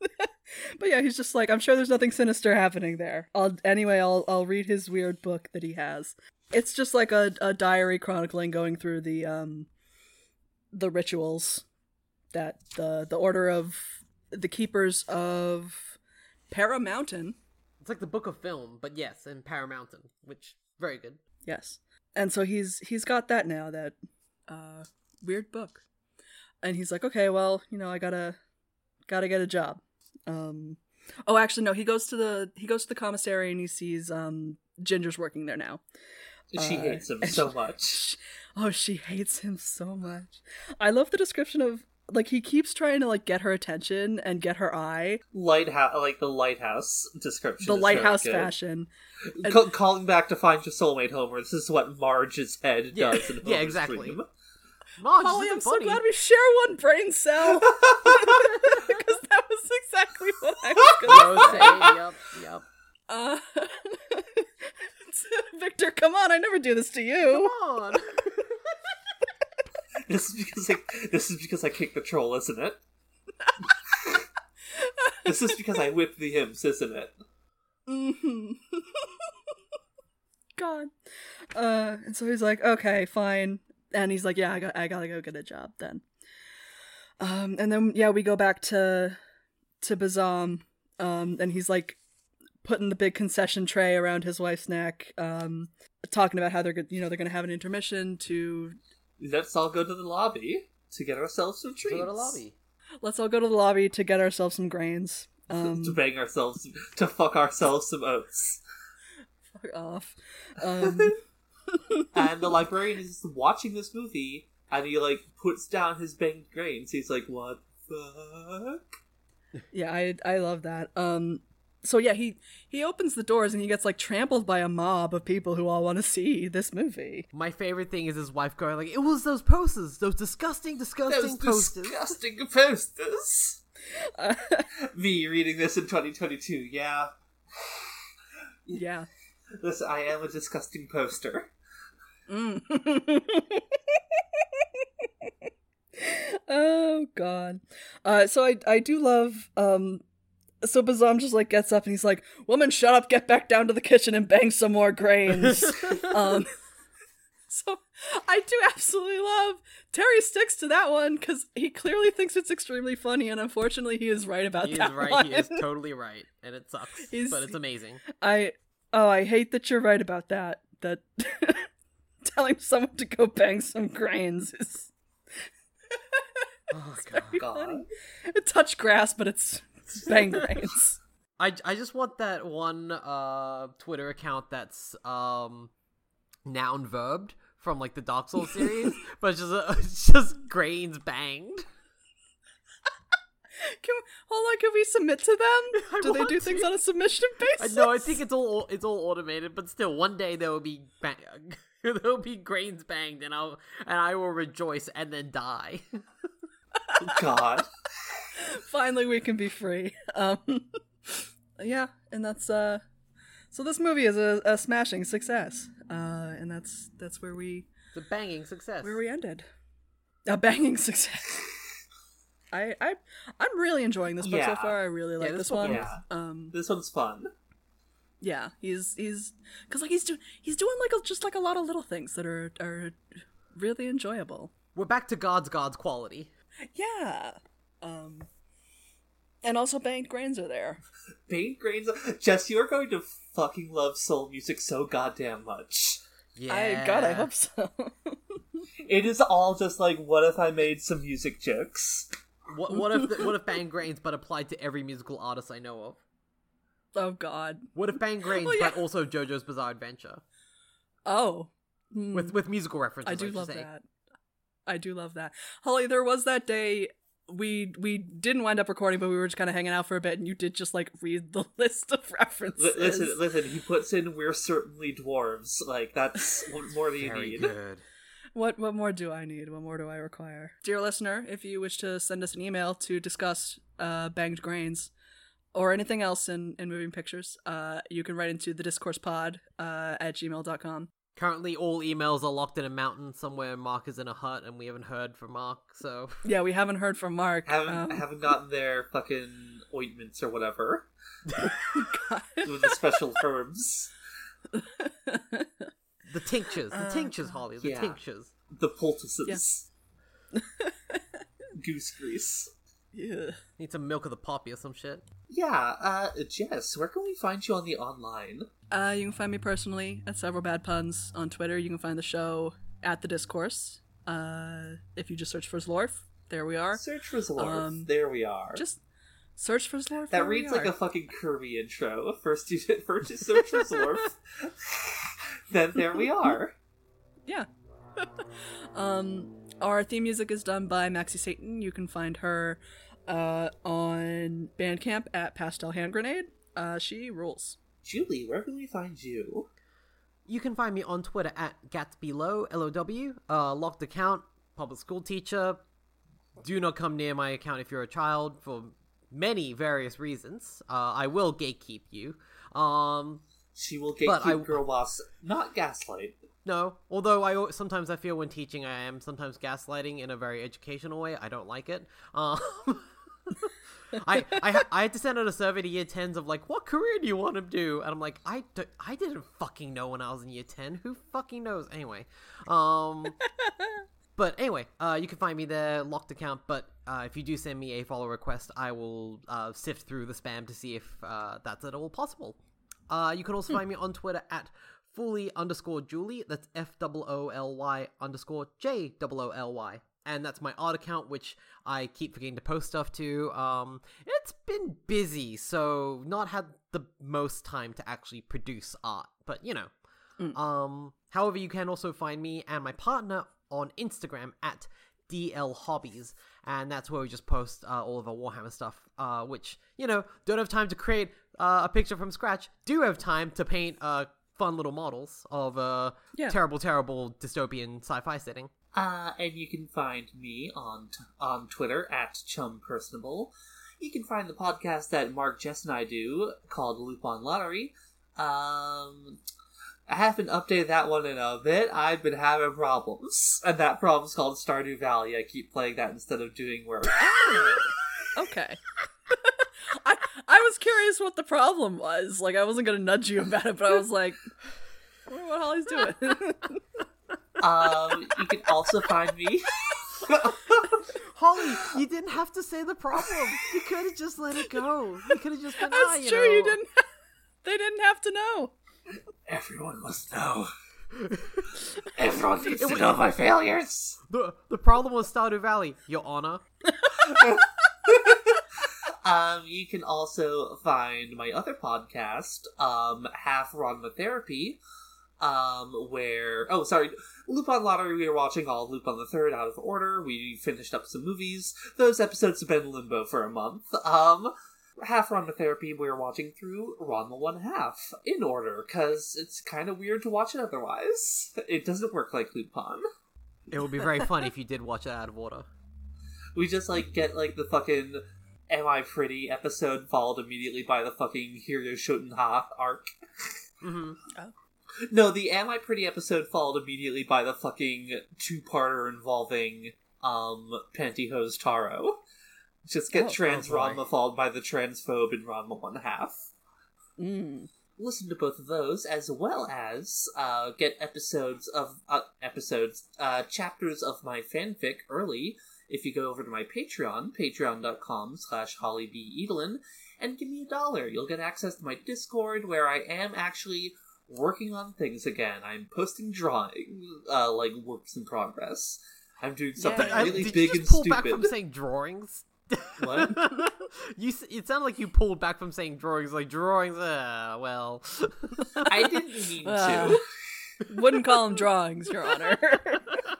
but yeah, he's just like, I'm sure there's nothing sinister happening there. I'll anyway, I'll I'll read his weird book that he has. It's just like a, a diary chronicling going through the um the rituals that the the order of the keepers of Para Mountain It's like the book of film, but yes, in Paramountain, which very good. Yes. And so he's he's got that now, that uh weird book. And he's like, Okay, well, you know, I gotta gotta get a job. Um Oh actually no, he goes to the he goes to the commissary and he sees um Ginger's working there now. She Uh, hates him and so she- much. Oh, she hates him so much. I love the description of like he keeps trying to like get her attention and get her eye. Lighthouse, like the lighthouse description. The is very lighthouse good. fashion. and- Ca- calling back to find your soulmate, Homer. This is what Marge's head Yeah, does in yeah, exactly. dream. Marge, Holly, I'm isn't so glad we share one brain cell. Because that was exactly what I was going to say. Say, yep, yep. Uh, Victor, come on! I never do this to you. Come on. This is because I, this is because I kicked the troll, isn't it? this is because I whipped the imps, isn't it? hmm God. Uh, and so he's like, okay, fine. And he's like, yeah, I got, I gotta go get a job then. Um, and then yeah, we go back to to Bezam, um, and he's like putting the big concession tray around his wife's neck, um, talking about how they're you know they're gonna have an intermission to Let's all go to the lobby to get ourselves some treats. Go to the lobby. let's all go to the lobby to get ourselves some grains. Um, to bang ourselves, to fuck ourselves some oats. fuck off. Um, And the librarian is watching this movie, and he like puts down his banged grains. He's like, "What the fuck?" Yeah, I I love that. Um so yeah, he he opens the doors and he gets like trampled by a mob of people who all want to see this movie. My favorite thing is his wife going like, "It was those posters, those disgusting, disgusting Those posters." disgusting posters. Uh, Me reading this in 2022. Yeah, yeah. this I am a disgusting poster. Mm. oh god. Uh so I I do love um so Bezam just like gets up and he's like, "Woman, shut up! Get back down to the kitchen and bang some more grains." um, so I do absolutely love Terry sticks to that one because he clearly thinks it's extremely funny, and unfortunately, he is right about that. he is right. one. He is totally right, and it sucks, He's- but it's amazing. I oh, I hate that you're right about that. That telling someone to go bang some grains is Oh god. God. It touched grass, but it's bang grains. I, I just want that one uh Twitter account that's um noun verbed from like the Dark Souls series, but it's just uh, it's just grains banged. Can, hold on, can we submit to them? I Do they want do things on a submission I basis? know I think it's all it's all automated, but still, one day there will be bang- there will be grains banged, and I'll and I will rejoice and then die. God. finally we can be free. Um, yeah, and that's uh, so this movie is a, a smashing success. Uh, and that's that's where we It's a banging success. where we ended. A banging success. I I I'm really enjoying this book so far. I really like this this, one. is- Um, This one's fun. yeah, he's he's because like he's doing he's doing like a, just like a lot of little things that are are really enjoyable. We're back to God's God's quality. Yeah. Um. And also banged grains are there. Bane grains. Jess, you are going to fucking love soul music so goddamn much. Yeah. I God, I hope so. It is all just like, what if I made some music jokes? What what if the, what if bang grains but applied to every musical artist I know of? oh God. What if bang grains Oh, yeah. but also JoJo's Bizarre Adventure Oh. Hmm. with with musical references? I do should love say. that. I do love that. Holly, there was that day we we didn't wind up recording, but we were just kind of hanging out for a bit, and you did just like read the list of references. Li- listen, listen. He puts in "We're certainly dwarves." Like that's what more do you Very need? good. What what more do I need? What more do I require? Dear listener, if you wish to send us an email to discuss uh, banged grains or anything else in, in moving pictures, uh, you can write into the discourse pod uh, at gmail.com. Currently, all emails are locked in a mountain somewhere. Mark is in a hut, and we haven't heard from Mark. So Yeah, we haven't heard from Mark. Haven't Um, haven't gotten their fucking ointments or whatever with the special herbs, the tinctures, the Uh, tinctures, Holly, the yeah. tinctures. the poultices, goose grease. Yeah. Need some milk of the poppy or some shit. Yeah, uh, Jess, where can we find you on the online? Uh, you can find me personally at several bad puns on Twitter. You can find the show at the discourse. Uh, if you just search for Zlorf, there we are. Search for Zlorf. Um, there we are. Just search for Zlorf. that reads like a fucking Kirby intro. First you first you search for Zlorf, then there we are. Yeah. um, our theme music is done by Maxie Satan. You can find her uh, on Bandcamp at Pastel Hand Grenade. Uh, she rules. Julie, where can we find you? You can find me on Twitter at GatsbyLow, L-O-W, uh, locked account, public school teacher. Do not come near my account if you're a child for many various reasons. Uh, I will gatekeep you. Um, She will But gatekeep I- girl boss, not gaslight. No, although I sometimes I feel when teaching I am sometimes gaslighting in a very educational way. I don't like it. Um, I, I I had to send out a survey to year 10s of like, what career do you want to do? And I'm like, I I didn't fucking know when I was in year 10. Who fucking knows? Anyway, um, but anyway, uh, you can find me there, locked account. But uh, if you do send me a follow request, I will uh, sift through the spam to see if uh, that's at all possible. Uh, you can also find me on Twitter at fully underscore Julie. That's F O O L Y underscore J O O L Y. And that's my art account, which I keep forgetting to post stuff to. Um, it's been busy, so not had the most time to actually produce art. But you know, um, however, you can also find me and my partner on Instagram at DL Hobbies, and that's where we just post uh, all of our Warhammer stuff. Uh, which you know, don't have time to create uh, a picture from scratch. Do have time to paint uh, fun little models of a Yeah. terrible, terrible dystopian sci-fi setting. Uh, and you can find me on t- on Twitter at chumpersonable. You can find the podcast that Mark, Jess, and I do called Lupin Lottery. Um, I haven't updated that one in a bit. I've been having problems, and that problem's called Stardew Valley. I keep playing that instead of doing work. Okay. I I was curious what the problem was. Like I wasn't gonna nudge you about it, but I was like, I wonder what Holly's doing. um, you can also find me. Holly, you didn't have to say the problem. You could have just let it go. You could have just been. That's ah, you true. know. You didn't. They didn't have to know. Everyone must know. Everyone needs to know my failures. The the problem was Stardew Valley, Your Honor. Um, you can also find my other podcast, um, Half Ranma Therapy, um, where oh sorry, Lupin Lottery. We are watching all Lupin the Third out of order. We finished up some movies. Those episodes have been limbo for a month. Um, Half Ranma Therapy. We're watching through Ranma One Half in order because it's kind of weird to watch it otherwise. It doesn't work like Lupin. It would be very funny if you did watch it out of order. We just like get like the fucking "Am I Pretty" episode followed immediately by the fucking Hiryu Shoten Ha arc. hmm No, the "Am I Pretty" episode followed immediately by the fucking two-parter involving um Pantyhose Taro. Just get Oh, trans oh. Ranma followed by the transphobe in Ranma One Half. Mm. Listen to both of those as well as uh, get episodes of uh, episodes uh, chapters of my fanfic early if you go over to my patreon patreon.com slash hollybeedlin and give me a dollar you'll get access to my discord where i am actually working on things again i'm posting drawing uh, like works in progress i'm doing something Yeah. Really did big you and just pull stupid back from saying drawings? What? you? It sounded like you pulled back from saying drawings. Like drawings. Uh, well. i didn't mean to Uh. Wouldn't call them drawings, Your Honor.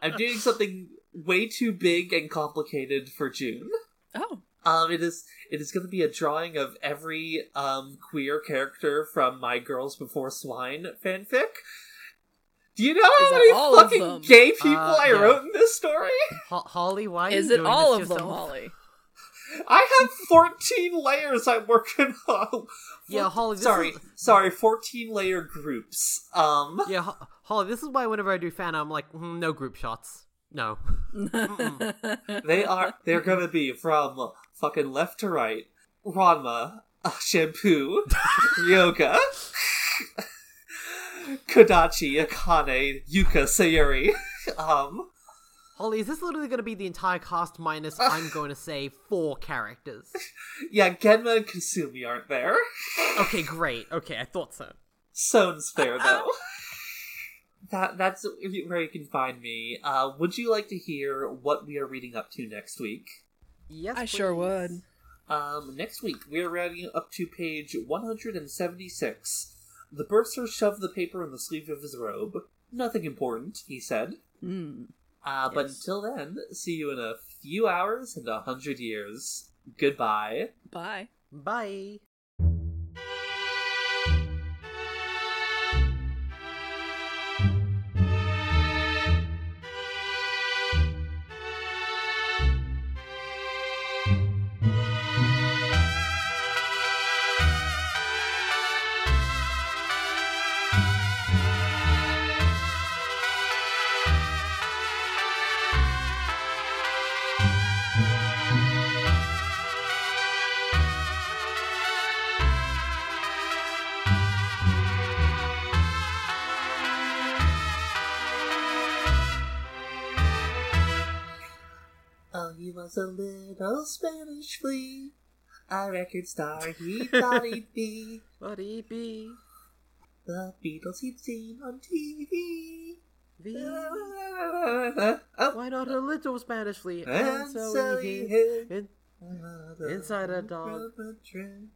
i'm doing something way too big and complicated for june oh. Um, it is it is going to be a drawing of every um queer character from My Girls Before Swine fanfic. Do you know how Is that many fucking gay people Uh, I yeah. wrote in this story? Ho- Holly, why are Is you it doing all this of them. Holly? I have fourteen layers I'm working on. Yeah, Holly. This sorry, Is, sorry, fourteen layer groups. Um, yeah, Ho- Holly. This is why whenever I do fan, I'm like, mm, no group shots. No. they are they're gonna be from fucking left to right. Ranma, uh, Shampoo, Ryoga, Kodachi, Akane, Yuka, Sayuri. Um, Holly, is this literally going to be the entire cast minus, I'm going to say, four characters? Yeah, Genma and Kasumi aren't there. Okay, great. Okay, I thought so. Soun's there though. that that's where you can find me. Uh, would you like to hear what we are reading up to next week? Yes, I sure would. Um, next week we are reading up to page 176. The bursar shoved the paper in the sleeve of his robe. Nothing important, he said. Mm. Uh, but until then, see you in a few hours and a hundred years. Goodbye. Bye. Bye. A little Spanish flea, a record star he thought he'd be. What he'd be? The Beatles he'd seen on TV. Oh, Why not a little Spanish flea? and so he hid in, inside a dog. from a tree.